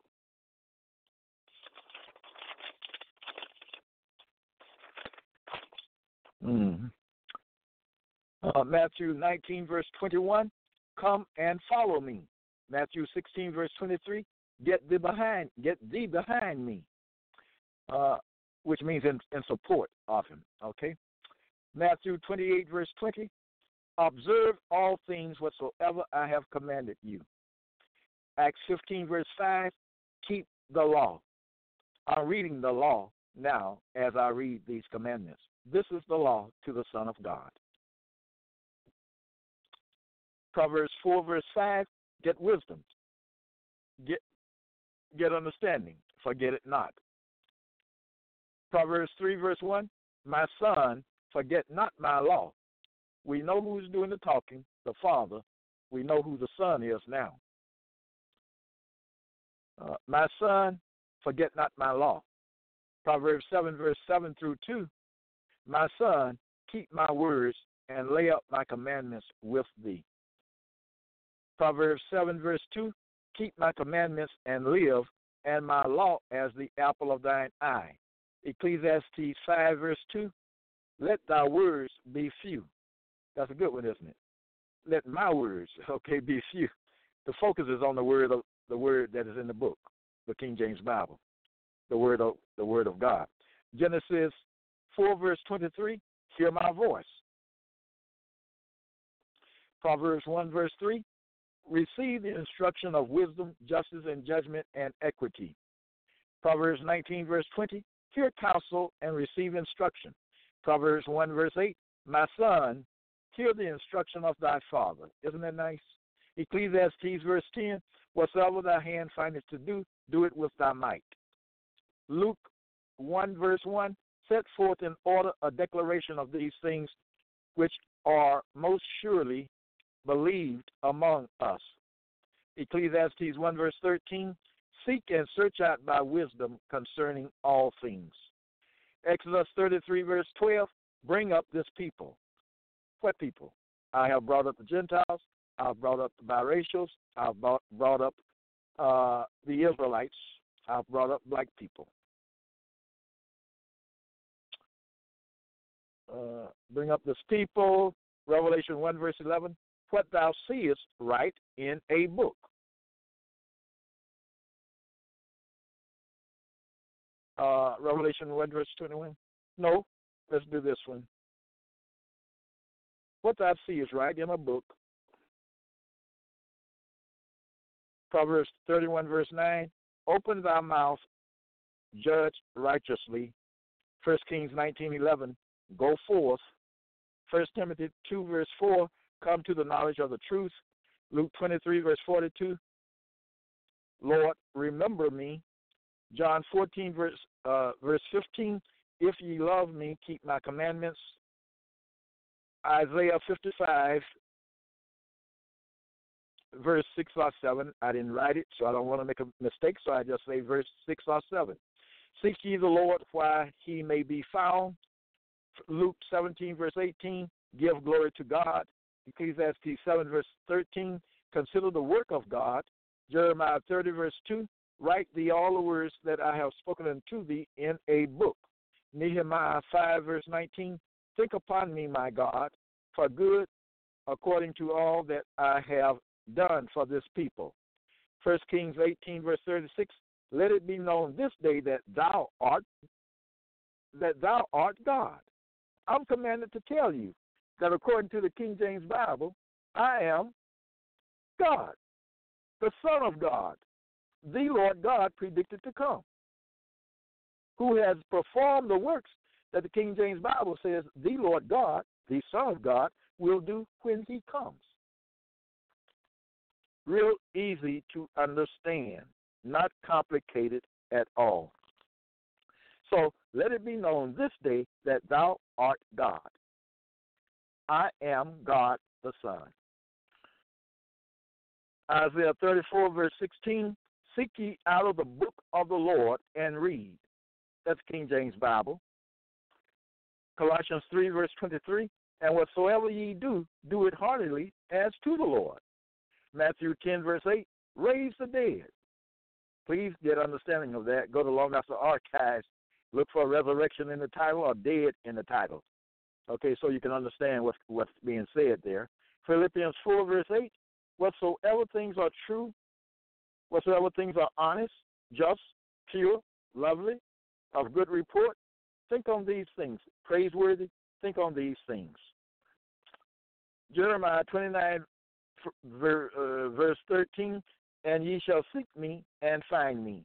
Mm. Uh, Matthew 19, verse 21, come and follow me. Matthew 16, verse 23, get thee behind, get thee behind me, uh, which means in, in support of him. Okay. Matthew 28, verse 20. Observe all things whatsoever I have commanded you. Acts 15, verse 5. Keep the law. I'm reading the law now as I read these commandments. This is the law to the Son of God. Proverbs 4, verse 5. Get wisdom. Get, get understanding. Forget it not. Proverbs 3, verse 1 My son, forget not my law. We know who's doing the talking, the Father. We know who the Son is now. Uh, my son, forget not my law. Proverbs 7, verse 7 through 2. My son, keep my words and lay up my commandments with thee. Proverbs 7, verse 2. Keep my commandments and live, and my law as the apple of thine eye. Ecclesiastes 5, verse 2 Let thy words be few. That's a good one, isn't it? Let my words, okay, be few. The focus is on the word of the word that is in the book, the King James Bible, the word of the word of God. Genesis 4, verse 23, hear my voice. Proverbs 1, verse 3, receive the instruction of wisdom, justice, and judgment and equity. Proverbs 19, verse 20, hear counsel and receive instruction. Proverbs 1, verse 8, My son, hear the instruction of thy father. Isn't that nice? Ecclesiastes, verse 10, Whatsoever thy hand findeth to do, do it with thy might. Luke 1, verse 1, set forth in order a declaration of these things which are most surely believed among us. Ecclesiastes 1, verse 13, Seek and search out by wisdom concerning all things. Exodus 33, verse 12, Bring up this people. What people? I have brought up the Gentiles. I've brought up the biracials. I've brought, up uh, the Israelites. I've brought up black people. Uh, bring up this people. Revelation 1, verse 11. What thou seest, write in a book. uh, Revelation 1, verse 21? No, let's do this one. What I see is right in a book. Proverbs 31, verse 9. Open thy mouth, judge righteously. 1 Kings 19, 11. Go forth. 1 Timothy 2, verse 4. Come to the knowledge of the truth. Luke 23, verse 42. Lord, remember me John 14, verse, uh, verse 15, if ye love me, keep my commandments. Isaiah 55, verse 6 or 7. I didn't write it, so I don't want to make a mistake, so I just say verse 6 or 7. Seek ye the Lord while he may be found. Luke 17, verse 18, give glory to God. Ecclesiastes 7, verse 13, consider the work of God. Jeremiah 30, verse 2, Write thee all the words that I have spoken unto thee in a book. Nehemiah 5, verse 19. Think upon me, my God, for good, according to all that I have done for this people. 1 Kings 18, verse 36. Let it be known this day that thou art that thou art God. I'm commanded to tell you that according to the King James Bible, I am God, the Son of God, the Lord God predicted to come, who has performed the works that the King James Bible says the Lord God, the Son of God, will do when he comes. Real easy to understand, not complicated at all. So let it be known this day that thou art God. I am God the Son. Isaiah 34, verse 16 Seek ye out of the book of the Lord and read. That's King James Bible. Colossians 3, verse 23. And whatsoever ye do, do it heartily as to the Lord. Matthew 10, verse 8. Raise the dead. Please get understanding of that. Go to Long Master Archives. Look for resurrection in the title or dead in the title. Okay, so you can understand what's, what's being said there. Philippians 4, verse 8. Whatsoever things are true, whatsoever things are honest, just, pure, lovely, of good report, think on these things, praiseworthy, think on these things. Jeremiah 29, uh, verse 13, and ye shall seek me and find me.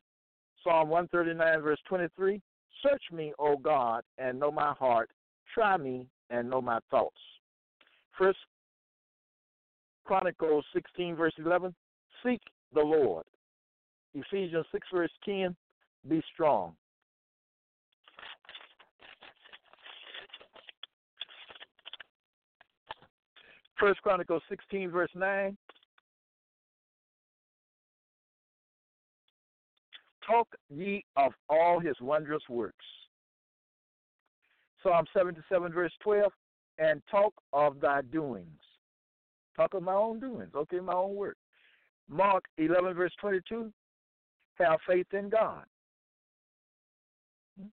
Psalm 139, verse 23, search me, O God, and know my heart. Try me and know my thoughts. First Chronicles 16, verse 11, seek the Lord. Ephesians 6, verse 10, be strong. First Chronicles 16, verse 9. Talk ye of all his wondrous works. Psalm 77, verse 12. And talk of thy doings. Talk of my own doings, okay, my own work. Mark 11, verse 22. Have faith in God. Hmm?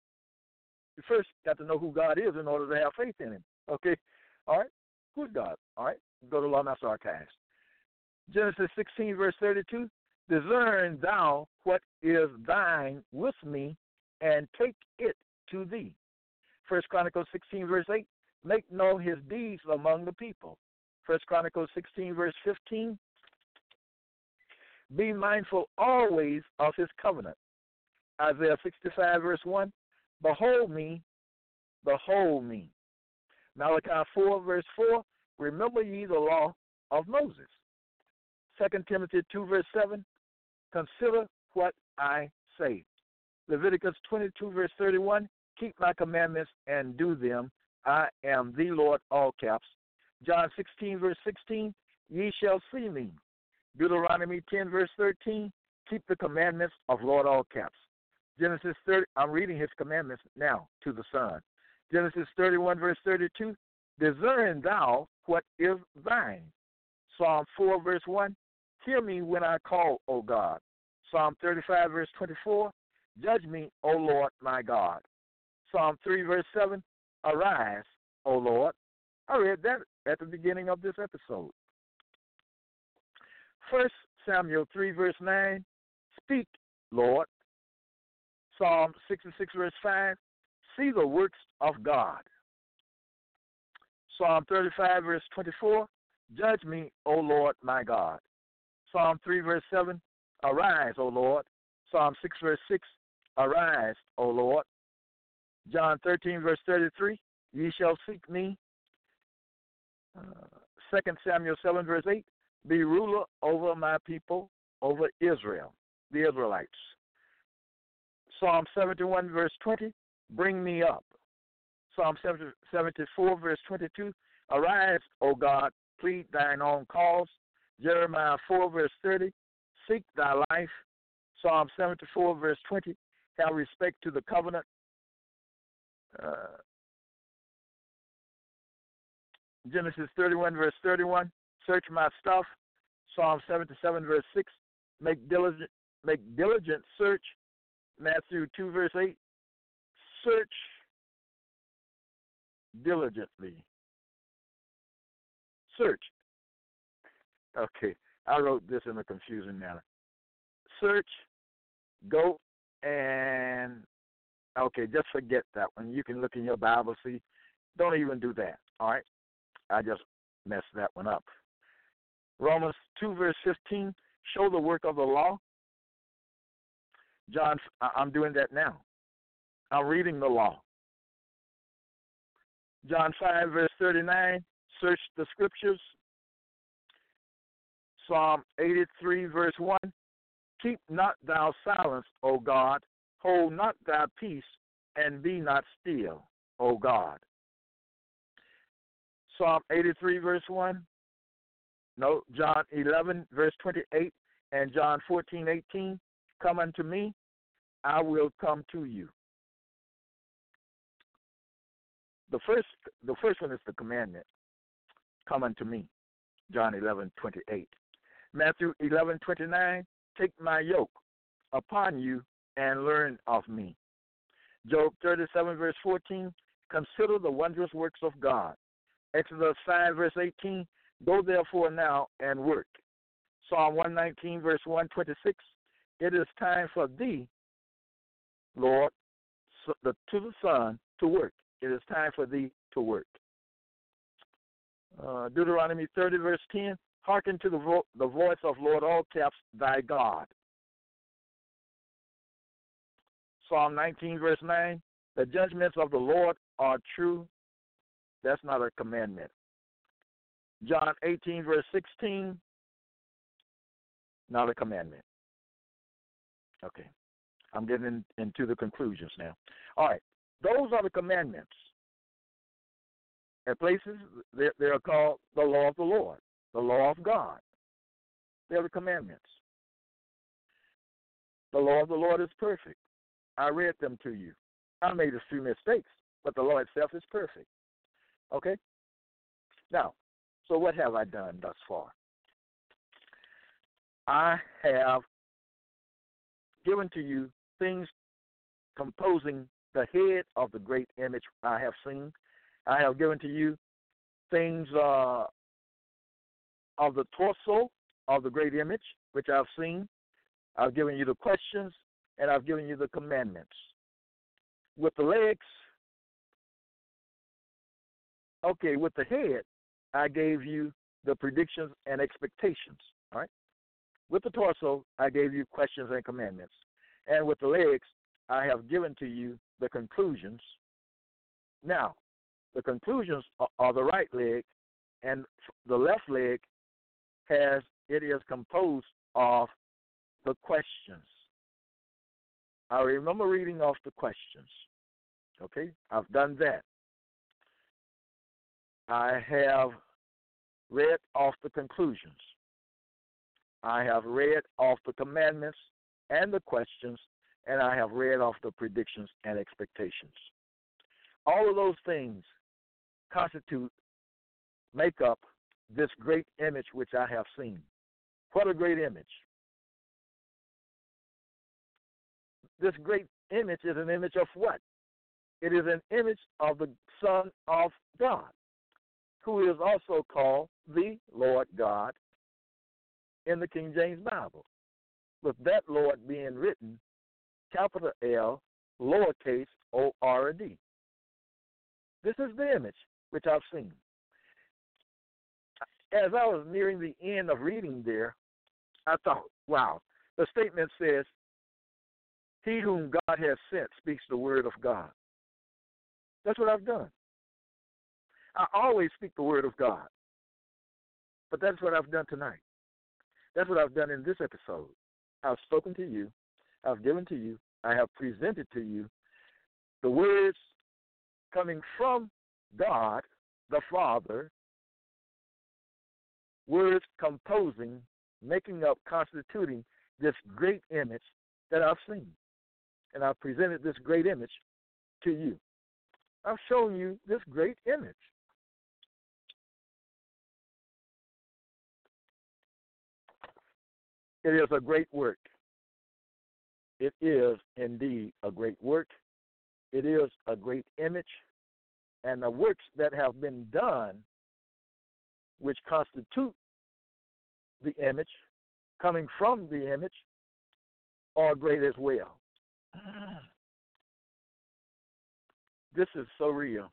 You first got to know who God is in order to have faith in Him. Okay? All right? Who's God? All right? Go to Law Master Archives. Genesis 16, verse 32. Discern thou what is thine with me, and take it to thee. First Chronicles 16, verse 8. Make known his deeds among the people. First Chronicles 16, verse 15. Be mindful always of his covenant. Isaiah 65, verse 1. Behold me, behold me. Malachi 4, verse 4, remember ye the law of Moses. 2 Timothy 2, verse 7, consider what I say. Leviticus 22, verse 31, keep my commandments and do them. I am the Lord, all caps. John 16, verse 16, ye shall see me. Deuteronomy 10, verse 13, keep the commandments of Lord, all caps. Genesis 30, I'm reading his commandments now to the Son. Genesis 31, verse 32, discern thou what is thine. Psalm 4, verse 1, hear me when I call, O God. Psalm 35, verse 24, judge me, O Lord my God. Psalm 3, verse 7, arise, O Lord. I read that at the beginning of this episode. First Samuel 3, verse 9, speak, Lord, Psalm 66, verse 5 See the works of God. Psalm 35, verse 24 Judge me, O Lord my God. Psalm 3, verse 7 Arise, O Lord. Psalm 6, verse 6 Arise, O Lord. John 13, verse 33 Ye shall seek me. Uh, 2 Samuel 7, verse 8 Be ruler over my people, over Israel, the Israelites. Psalm 71, verse 20, bring me up. Psalm 74, verse 22, arise, O God, plead thine own cause. Jeremiah 4, verse 30, seek thy life. Psalm 74, verse 20, have respect to the covenant. Uh, Genesis 31, verse 31, search my stuff. Psalm 77, verse 6, make diligent, make diligent search Matthew 2, verse 8 Search diligently. Search. Okay, I wrote this in a confusing manner. Search, go, and okay, just forget that one. You can look in your Bible, see. Don't even do that. All right, I just messed that one up. Romans 2, verse 15 show the work of the law John, I'm doing that now. I'm reading the law. John 5, verse 39, search the scriptures. Psalm 83, verse 1, keep not thou silence, O God, hold not thy peace, and be not still, O God. Psalm 83, verse 1, no, John 11, verse 28, and John 14, 18, come unto me, I will come to you. The first the first one is the commandment. Come unto me. John eleven twenty eight. Matthew eleven twenty nine, take my yoke upon you and learn of me. Job thirty seven verse fourteen, consider the wondrous works of God. Exodus five verse eighteen, go therefore now and work. Psalm one nineteen verse one twenty six, it is time for thee Lord, to the Son to work. It is time for thee to work. Uh, Deuteronomy 30, verse 10 Hearken to the, vo- the voice of Lord, all caps, thy God. Psalm 19, verse 9 The judgments of the Lord are true. That's not a commandment. John 18, verse 16 Not a commandment. Okay. I'm getting in, into the conclusions now. All right. Those are the commandments. At places, they, they are called the law of the Lord, the law of God. They're the commandments. The law of the Lord is perfect. I read them to you. I made a few mistakes, but the law itself is perfect. Okay? Now, so what have I done thus far? I have given to you things composing the head of the great image I have seen. I have given to you things uh, of the torso of the great image, which I've seen. I've given you the questions, and I've given you the commandments. With the legs, okay, with the head, I gave you the predictions and expectations. All right. With the torso, I gave you questions and commandments. And with the legs, I have given to you the conclusions. Now, the conclusions are, the right leg, and the left leg has it is composed of the questions. I remember reading off the questions. Okay, I've done that. I have read off the conclusions. I have read off the commandments and the questions, and I have read off the predictions and expectations. All of those things constitute, make up this great image which I have seen. What a great image. This great image is an image of what? It is an image of the Son of God, who is also called the Lord God in the King James Bible, with that Lord being written capital L, lowercase o r d. This is the image which I've seen. As I was nearing the end of reading there, I thought, wow, the statement says, He whom God has sent speaks the word of God. That's what I've done. I always speak the word of God. But that's what I've done tonight. That's what I've done in this episode. I've spoken to you, I've given to you, I have presented to you the words coming from God, the Father, words composing, making up, constituting this great image that I've seen. And I've presented this great image to you. I've shown you this great image. It is a great work. It is indeed a great work. It is a great image. And the works that have been done, which constitute the image, coming from the image, are great as well. This is so real.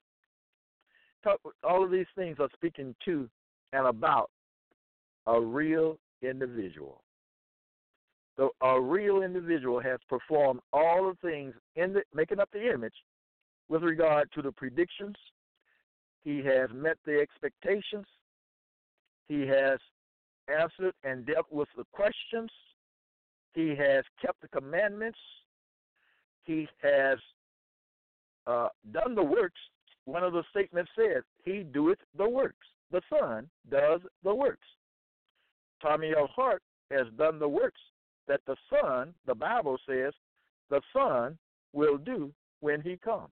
All of these things are speaking to and about a real individual. So a real individual has performed all the things in the, making up the image with regard to the predictions. He has met the expectations. He has answered and dealt with the questions. He has kept the commandments. He has uh, done the works. One of the statements says, He doeth the works. The Son does the works. Tommy L. Hart has done the works that the Son, the Bible says, the Son will do when He comes.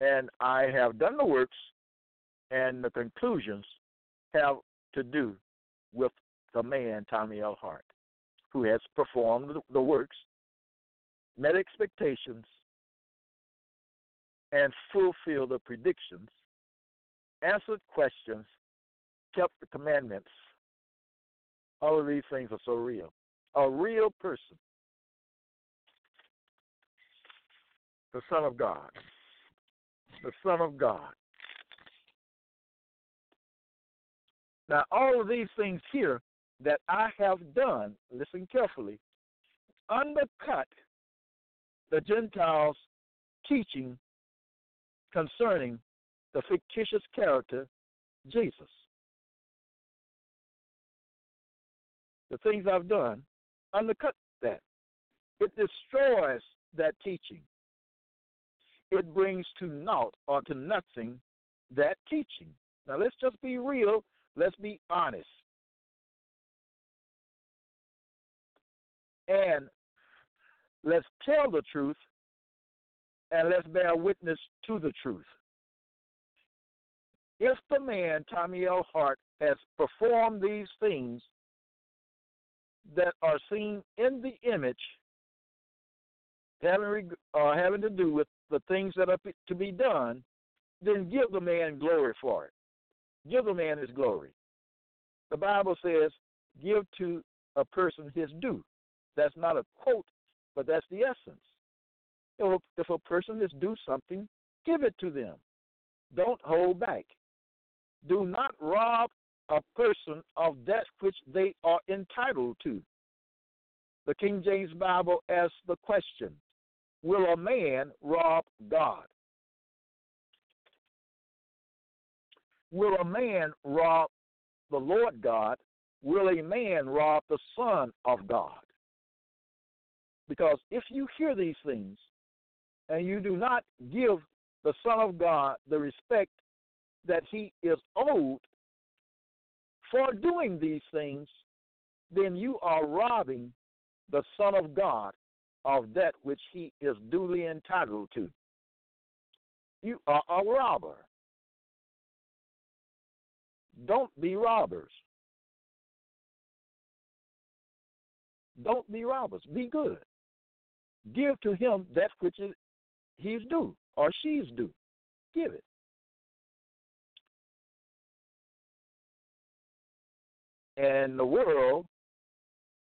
And I have done the works, and the conclusions have to do with the man, Tommy L. Hart, who has performed the works, met expectations, and fulfilled the predictions, answered questions, kept the commandments. All of these things are so real. A real person, the Son of God. the Son of God. Now, all of these things here that I have done, listen carefully, undercut the Gentiles' teaching concerning the fictitious character Jesus. The things I've done undercut that. It destroys that teaching. It brings to naught or to nothing that teaching. Now let's just be real. Let's be honest. And let's tell the truth and let's bear witness to the truth. If the man, Tommy L. Hart, has performed these things that are seen in the image, having, uh, having to do with the things that are to be done, then give the man glory for it. Give the man his glory. The Bible says, give to a person his due. That's not a quote, but that's the essence. If, a person is due something, give it to them. Don't hold back. Do not rob a person of that which they are entitled to. The King James Bible asks the question Will a man rob God? Will a man rob the Lord God? Will a man rob the Son of God? Because if you hear these things and you do not give the Son of God the respect that he is owed for doing these things, then you are robbing the Son of God of that which he is duly entitled to. You are a robber. Don't be robbers. Don't be robbers. Be good. Give to him that which is he's due or she's due. Give it. And the world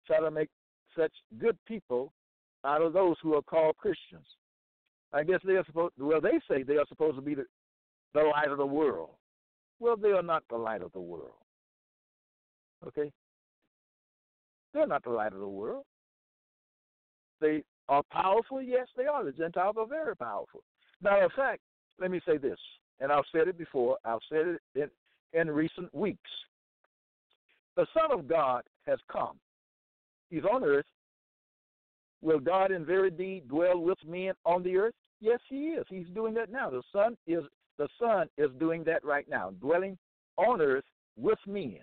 try to make such good people out of those who are called Christians. I guess they are supposed. Well, they say they are supposed to be the, the light of the world. Well, they are not the light of the world. Okay, they're not the light of the world. They are powerful. Yes, they are. The Gentiles are very powerful. Matter of fact, let me say this, and I've said it before. I've said it in in recent weeks. The Son of God has come. He's on earth. Will God in very deed dwell with men on the earth? Yes, he is. He's doing that now. The Son is the Son is doing that right now, dwelling on earth with men.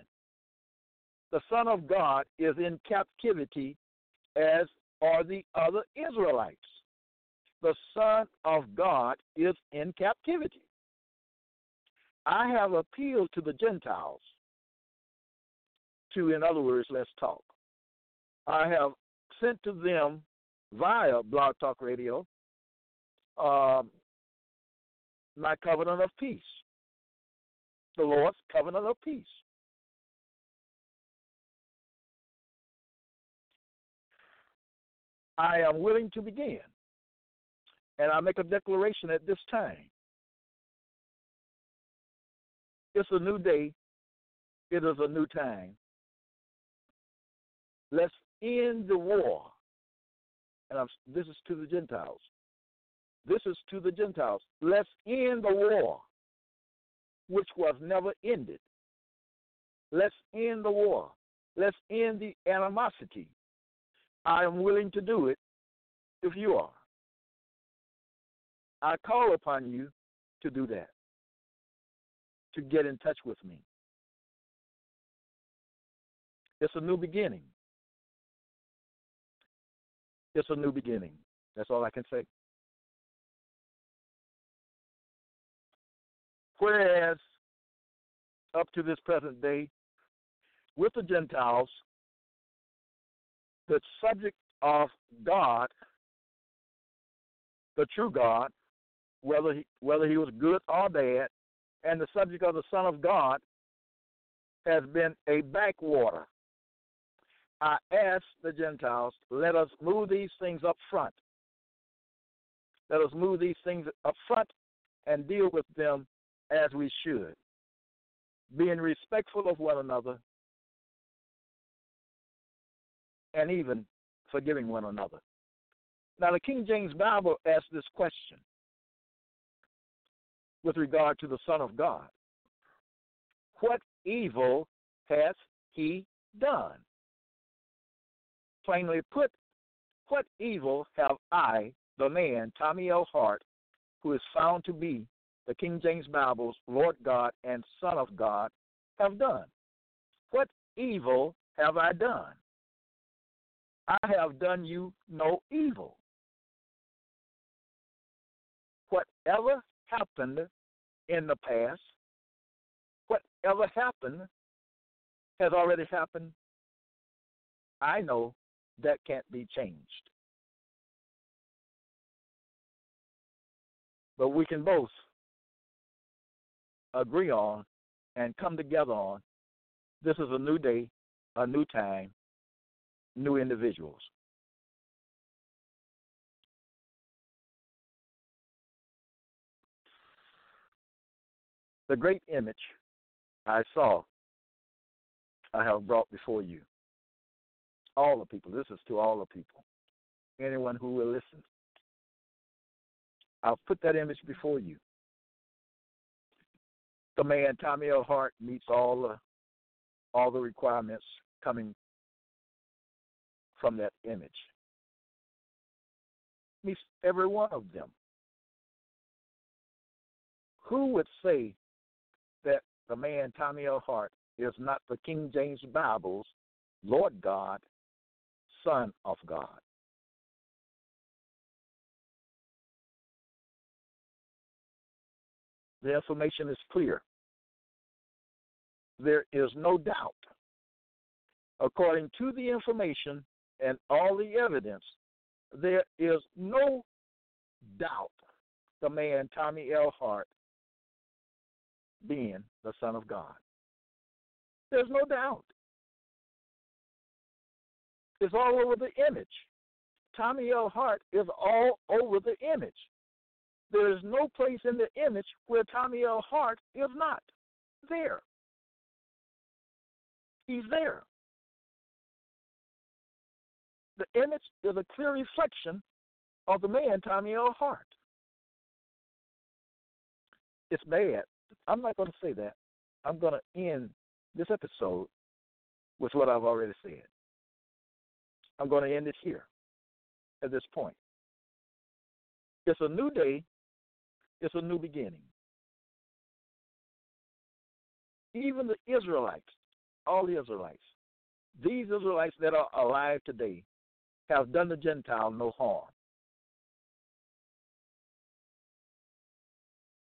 The Son of God is in captivity as are the other Israelites. The Son of God is in captivity. I have appealed to the Gentiles to, in other words, let's talk. I have sent to them via Blog Talk Radio um, my covenant of peace, the Lord's covenant of peace. I am willing to begin, and I make a declaration at this time. It's a new day, it is a new time. Let's end the war. And I'm, this is to the Gentiles. This is to the Gentiles. Let's end the war, which was never ended. Let's end the war. Let's end the animosity. I am willing to do it if you are. I call upon you to do that, to get in touch with me. It's a new beginning. It's a new beginning. That's all I can say. Whereas, up to this present day, with the Gentiles, the subject of God, the true God, whether he, whether he was good or bad, and the subject of the Son of God has been a backwater. I ask the Gentiles, let us move these things up front. Let us move these things up front and deal with them as we should, being respectful of one another and even forgiving one another. Now, the King James Bible asks this question with regard to the Son of God What evil hath he done? Plainly put, what evil have I, the man, Tommy L. Hart, who is found to be the King James Bible's Lord God and Son of God, have done? What evil have I done? I have done you no evil. Whatever happened in the past, whatever happened has already happened. I know that can't be changed. But we can both agree on and come together on this is a new day, a new time, new individuals. The great image I saw, I have brought before you. All the people, this is to all the people, anyone who will listen. I'll put that image before you. The man Tommy L. Hart meets all the all the requirements coming from that image. Meets every one of them. Who would say that the man Tommy L. Hart is not the King James Bible's Lord God, Son of God? The information is clear. There is no doubt. According to the information and all the evidence, there is no doubt the man Tommy L. Hart being the Son of God. There's no doubt. It's all over the image. Tommy L. Hart is all over the image. There is no place in the image where Tommy L. Hart is not there. He's there. The image is a clear reflection of the man, Tommy L. Hart. It's bad. I'm not going to say that. I'm going to end this episode with what I've already said. I'm going to end it here at this point. It's a new day it's a new beginning. Even the Israelites, all the Israelites, these Israelites that are alive today have done the Gentile no harm.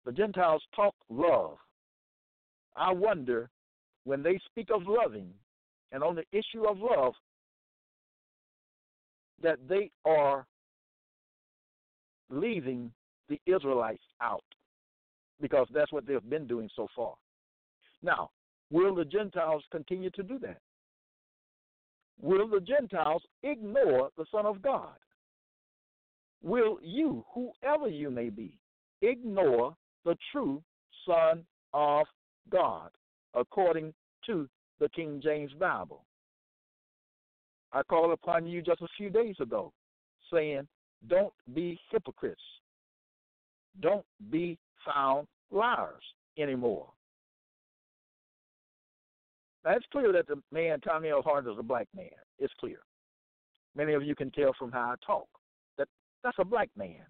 The Gentiles talk love. I wonder when they speak of loving and on the issue of love that they are leaving the Israelites out because that's what they've been doing so far. Now, will the Gentiles continue to do that? Will the Gentiles ignore the Son of God? Will you, whoever you may be, ignore the true Son of God according to the King James Bible? I called upon you just a few days ago saying, Don't be hypocrites don't be found liars anymore. It's clear that the man, Tommy L. Hart, is a black man. It's clear. Many of you can tell from how I talk that that's a black man.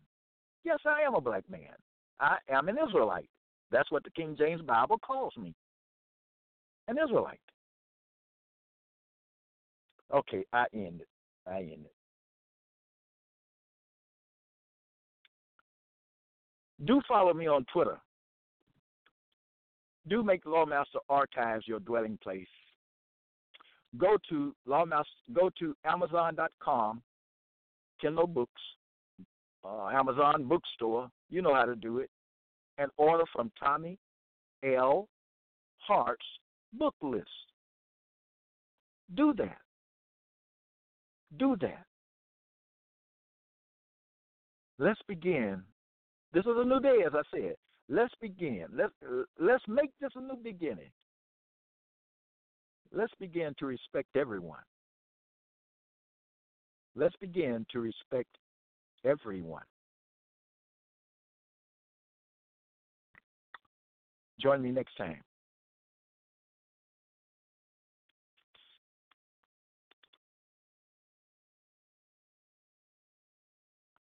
Yes, I am a black man. I am an Israelite. That's what the King James Bible calls me an Israelite. Okay, I end it. I end it. Do follow me on Twitter. Do make Lawmaster Archives your dwelling place. Go to Lawmaster. Go to Amazon.com, Kindle Books, uh, Amazon Bookstore. You know how to do it, and order from Tommy L. Hart's book list. Do that. Do that. Let's begin This is a new day, as I said. Let's begin. Let's let's make this a new beginning. Let's begin to respect everyone. Let's begin to respect everyone. Join me next time.